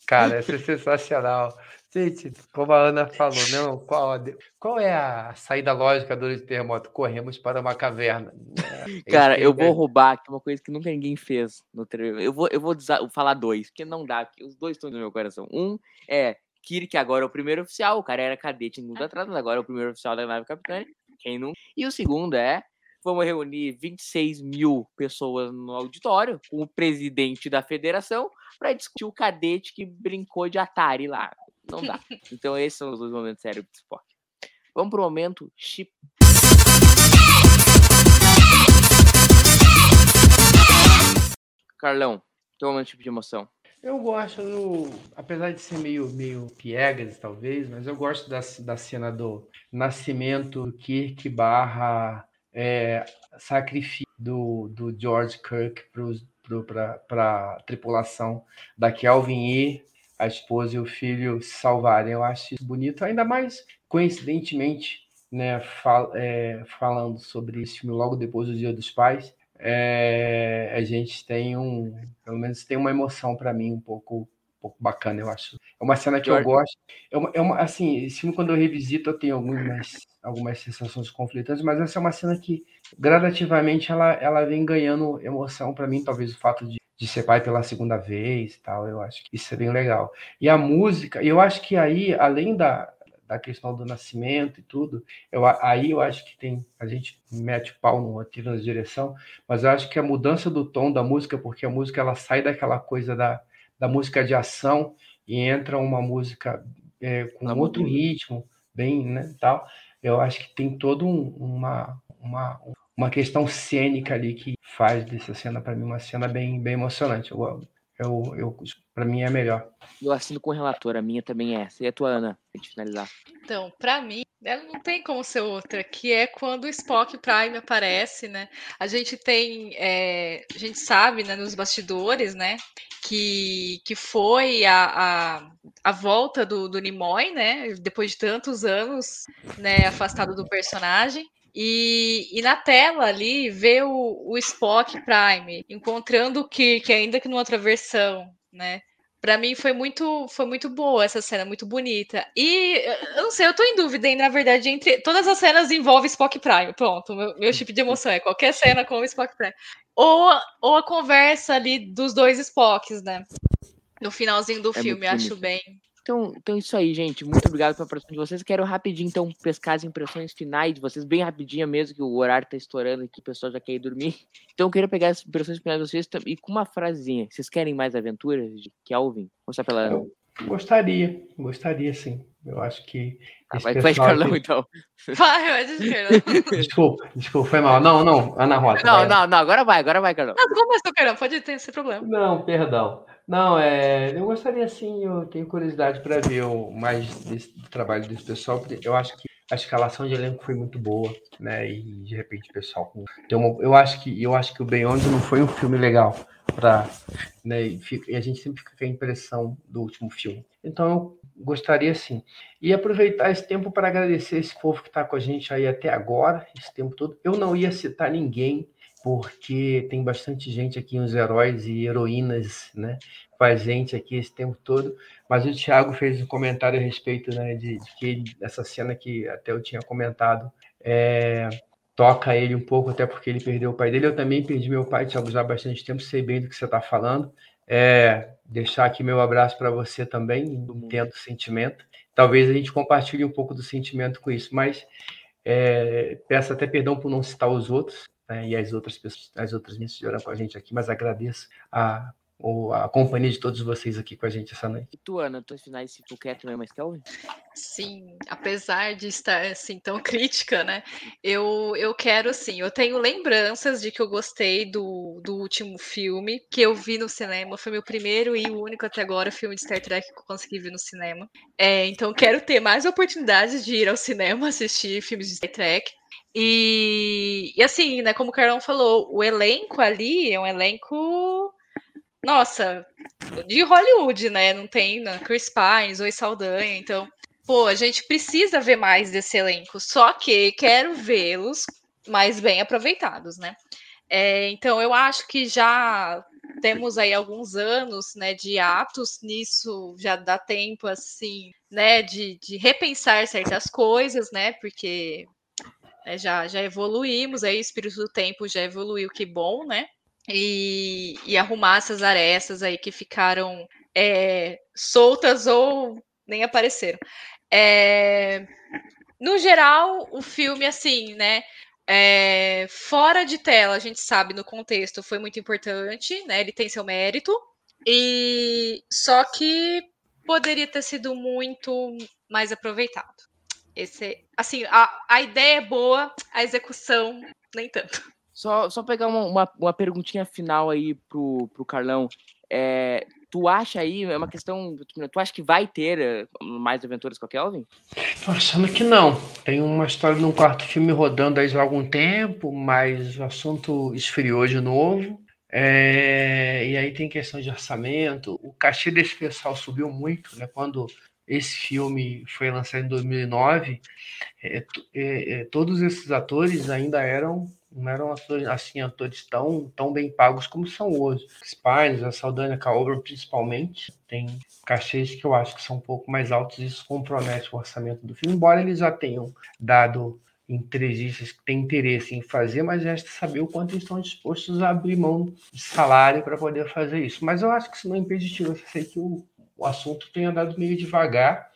Speaker 5: Cara, isso é sensacional. Gente, como a Ana falou, não, qual, a de- qual é a saída lógica do terremoto? Corremos para uma caverna. É, isso
Speaker 4: Cara,
Speaker 5: que
Speaker 4: eu vou
Speaker 5: é-
Speaker 4: roubar aqui uma coisa que nunca ninguém fez no trailer. Eu vou, eu vou falar dois, porque não dá, porque os dois estão no meu coração. Um é Kirk, agora é o primeiro oficial, o cara era cadete em luta atrás, mas agora é o primeiro oficial da nave capitã. Quem não? E o segundo é vamos reunir 26 mil pessoas no auditório com o presidente da federação para discutir o cadete que brincou de Atari lá. Não dá. Então esses são os dois momentos sérios do Spock. Vamos pro momento chip. Carlão, teu momento tipo de emoção.
Speaker 5: Eu gosto do. Apesar de ser meio, meio piegas, talvez, mas eu gosto da, da cena do nascimento do Kirk barra é, sacrifício do, do George Kirk para a tripulação da Kelvin e a esposa e o filho se salvarem. Eu acho isso bonito, ainda mais coincidentemente, né, fal, é, falando sobre esse filme logo depois do Dia dos Pais é, a gente tem um, pelo menos tem uma emoção para mim um pouco, um pouco bacana, eu acho. É uma cena que eu gosto. É uma, é uma- assim, esse filme quando eu revisito eu tenho algumas, algumas sensações conflitantes, mas essa é uma cena que gradativamente ela, ela vem ganhando emoção para mim, talvez o fato de, de ser pai pela segunda vez e tal, eu acho que isso é bem legal. E a música, eu acho que aí, além da, da questão do nascimento e tudo, eu, aí eu acho que tem, a gente mete o pau no roteiro, na direção, mas eu acho que a mudança do tom da música, porque a música ela sai daquela coisa da, da música de ação e entra uma música é, com
Speaker 4: Ela
Speaker 5: outro ritmo, bem, né, tal. Eu acho que tem toda um, uma, uma, uma questão cênica ali que faz dessa cena para mim uma cena bem, bem emocionante. Eu, eu, eu, para mim é a melhor.
Speaker 4: Eu assino com o relator, a minha também é essa. E a tua, Ana, pra gente finalizar.
Speaker 6: Então, pra mim, ela não tem como ser outra, que é quando o Spock Prime aparece, né? A gente tem, é, a gente sabe, né, nos bastidores, né, que, que foi a, a, a volta do, do Nimoy, né, depois de tantos anos, né, afastado do personagem. E, e na tela ali vê o, o Spock Prime encontrando o Kirk, ainda que numa outra versão, né? Pra mim foi muito, foi muito boa essa cena, muito bonita. E eu não sei, eu tô em dúvida, hein, na verdade, entre todas as cenas envolvem Spock Prime. Pronto, meu, meu tipo de emoção é qualquer cena com o Spock Prime. Ou, ou a conversa ali dos dois Spocks, né? No finalzinho do
Speaker 4: É
Speaker 6: filme, acho bem.
Speaker 4: Então, então é isso aí, gente. Muito obrigado pela participação de vocês. Quero rapidinho, então, pescar as impressões finais de vocês, bem rapidinho mesmo, que o horário tá estourando aqui, o pessoal já quer ir dormir. Então, eu queria pegar as impressões finais de vocês e com uma frasezinha. Vocês querem mais aventuras de Kelvin? Começar pela Ana.
Speaker 5: Gostaria, gostaria sim. Eu acho que Esse
Speaker 4: vai, vai,
Speaker 5: pessoal
Speaker 4: Carlão,
Speaker 5: aqui-
Speaker 4: então.
Speaker 6: Vai, vai, Carlão.
Speaker 5: Desculpa, desculpa, foi mal. Não, não, Ana Rosa.
Speaker 4: Não,
Speaker 5: vai.
Speaker 4: não, não, agora vai, agora vai, Carlão.
Speaker 6: Não, começou, Carlão, pode ter esse problema.
Speaker 5: Não, perdão. Não, é, eu gostaria sim, eu tenho curiosidade para ver o, mais desse, do trabalho desse pessoal, porque eu acho que a escalação de elenco foi muito boa, né? E de repente o pessoal tem uma, eu acho que eu acho que o Beyond não foi um filme legal para, né? E, fica- e a gente sempre fica com a impressão do último filme. Então eu gostaria sim. E aproveitar esse tempo para agradecer esse povo que está com a gente aí até agora, esse tempo todo. Eu não ia citar ninguém porque tem bastante gente aqui, uns heróis e heroínas, né, com a gente aqui esse tempo todo. Mas o Thiago fez um comentário a respeito, né, de, de que ele- essa cena que até eu tinha comentado é, toca ele um pouco, até porque ele perdeu o pai dele. Eu também perdi meu pai, Thiago, já há bastante tempo, sei bem do que você está falando. É, deixar aqui meu abraço para você também, entendo o sentimento. Talvez a gente compartilhe um pouco do sentimento com isso, mas é, peço até perdão por não citar os outros, né, e as outras pessoas, as outras minhas que com a gente aqui, mas agradeço a, a companhia de todos vocês aqui com a gente essa noite.
Speaker 4: E tu, Ana, tuas finais se tu quer também, mas Kelvin?
Speaker 6: Sim, apesar de estar assim tão crítica, né? Eu, eu quero sim, eu tenho lembranças de que eu gostei do, do último filme que eu vi no cinema. Foi meu primeiro e o único até agora filme de Star Trek que eu consegui ver no cinema. É, então quero ter mais oportunidades de ir ao cinema assistir filmes de Star Trek. E, e assim, né, como o Carlão falou, o elenco ali é um elenco. Nossa, de Hollywood, né? Não tem né, Chris Pine, Zoe Saldanha, então pô, a gente precisa ver mais desse elenco, só que quero vê-los mais bem aproveitados, né? É, então eu acho que já temos aí alguns anos, né, de atos nisso, já dá tempo assim, né, de, de repensar certas coisas, né? Porque né, já, já evoluímos, aí o espírito do tempo já evoluiu, que bom, né? E, e arrumar essas arestas aí que ficaram é, soltas ou nem apareceram. É, no geral, o filme, assim, né? é, fora de tela, a gente sabe no contexto, foi muito importante, né? Ele tem seu mérito. E só que poderia ter sido muito mais aproveitado. Esse, assim, a, a ideia é boa, a execução nem tanto.
Speaker 4: Só, só pegar uma, uma, uma perguntinha final aí pro, pro Carlão. É, tu acha aí, é uma questão. Tu acha que vai ter eh, mais aventuras com a Kelvin?
Speaker 5: Tô achando que não. Tem uma história de um quarto filme rodando aí já há algum tempo, mas o assunto esfriou de novo. É, e aí tem questão de orçamento. O cachê desse pessoal subiu muito, né? Quando esse filme foi lançado em 2009, é, é, é, todos esses atores ainda eram não eram atores, assim, atores tão, tão bem pagos como são hoje. Spines, a Saldanha Caobra, principalmente, tem cachês que eu acho que são um pouco mais altos e isso compromete o orçamento do filme, embora eles já tenham dado entrevistas que têm interesse em fazer, mas resta saber o quanto eles estão dispostos a abrir mão de salário para poder fazer isso. Mas eu acho que isso não é impeditivo. Eu sei que o, o assunto tem andado meio devagar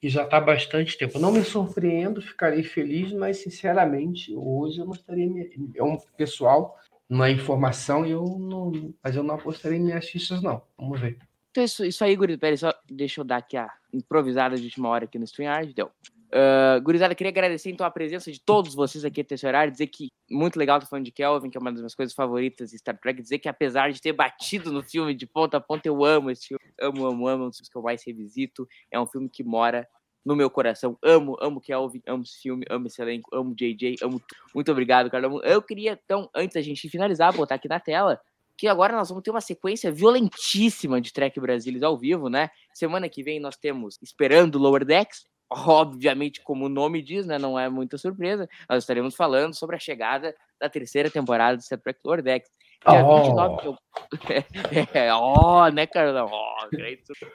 Speaker 5: e já está há bastante tempo. Não me surpreendo, ficarei feliz, mas sinceramente, hoje eu não estaria. É um pessoal, é informação, eu não, mas eu não apostaria em minhas fichas, não. Vamos ver.
Speaker 4: Então, isso, isso aí, Gurizada, pera aí, só deixa eu dar aqui a improvisada de última hora aqui no StreamYard, deu. Uh, Gurizada, queria agradecer então a presença de todos vocês aqui até esse horário, dizer que muito legal tô falando de Kelvin, que é uma das minhas coisas favoritas de Star Trek, dizer que apesar de ter batido no filme de ponta a ponta, eu amo esse filme, amo, amo, amo, é um dos que eu mais revisito, é um filme que mora no meu coração, amo, amo Kelvin, amo esse filme, amo esse elenco, amo JJ, amo. Muito obrigado, Carlão. Eu queria, então, antes da gente finalizar, botar aqui na tela, que agora nós vamos ter uma sequência violentíssima de Trek Brasilis ao vivo, né? Semana que vem nós temos Esperando Lower Decks, obviamente, como o nome diz, né? Não é muita surpresa. Nós estaremos falando sobre a chegada da terceira temporada de Star Trek Lower Decks. Dia
Speaker 5: Oh.
Speaker 4: 29 de outubro. É, ó, né, Carlão? Ó.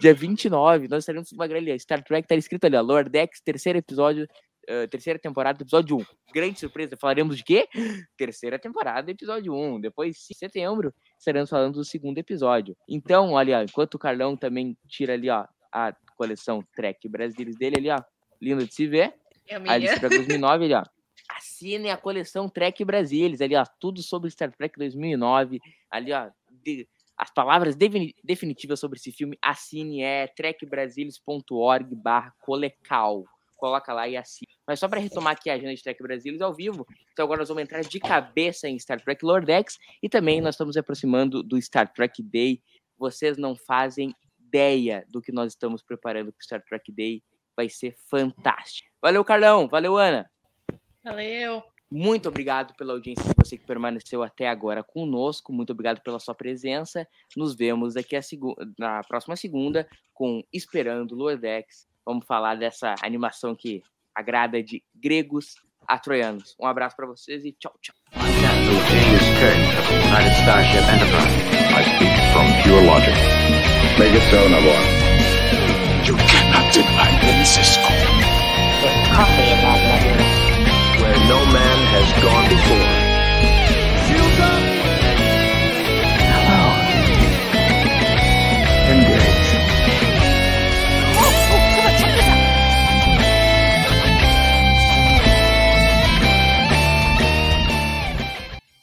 Speaker 4: Dia 29, nós estaremos uma grande. Star Trek tá escrito ali, ó, Lower Decks, terceiro episódio, eh, terceira temporada, episódio 1. Grande surpresa, falaremos de quê? Terceira temporada, episódio 1. Depois, em setembro, estaremos falando do segundo episódio. Então, olha, enquanto o Carlão também tira ali, ó, a coleção Trek Brasileiros dele ali, ó, lindo de se ver.
Speaker 6: É minha.
Speaker 4: lista 2009, ali, ó. Assinem a coleção Trek Brasilis, ali, ó, tudo sobre Star Trek 2009, ali, ó, de- as palavras defini- definitivas sobre esse filme, assine é trekbrasilis.org barra colecal. coloca lá e assiste. Mas só para retomar aqui a agenda de Trek Brasilis ao vivo, então agora nós vamos entrar de cabeça em Star Trek Lordex e também nós estamos aproximando do Star Trek Day. Vocês não fazem ideia do que nós estamos preparando para o Star Trek Day. Vai ser fantástico. Valeu, Carlão. Valeu, Ana.
Speaker 6: Valeu.
Speaker 4: Muito obrigado pela audiência de você que permaneceu até agora conosco. Muito obrigado pela sua presença. Nos vemos daqui a na próxima segunda com Esperando Lordex. Vamos falar dessa animação que agrada de gregos a troianos. Um abraço para vocês e tchau, tchau.
Speaker 3: James Kirk of the United Starship Enterprise. I speak from pure logic. Make it so, Nabor.
Speaker 7: You cannot deny me, Cisco.
Speaker 8: There's coffee in that lagoon.
Speaker 3: Where no man has gone before.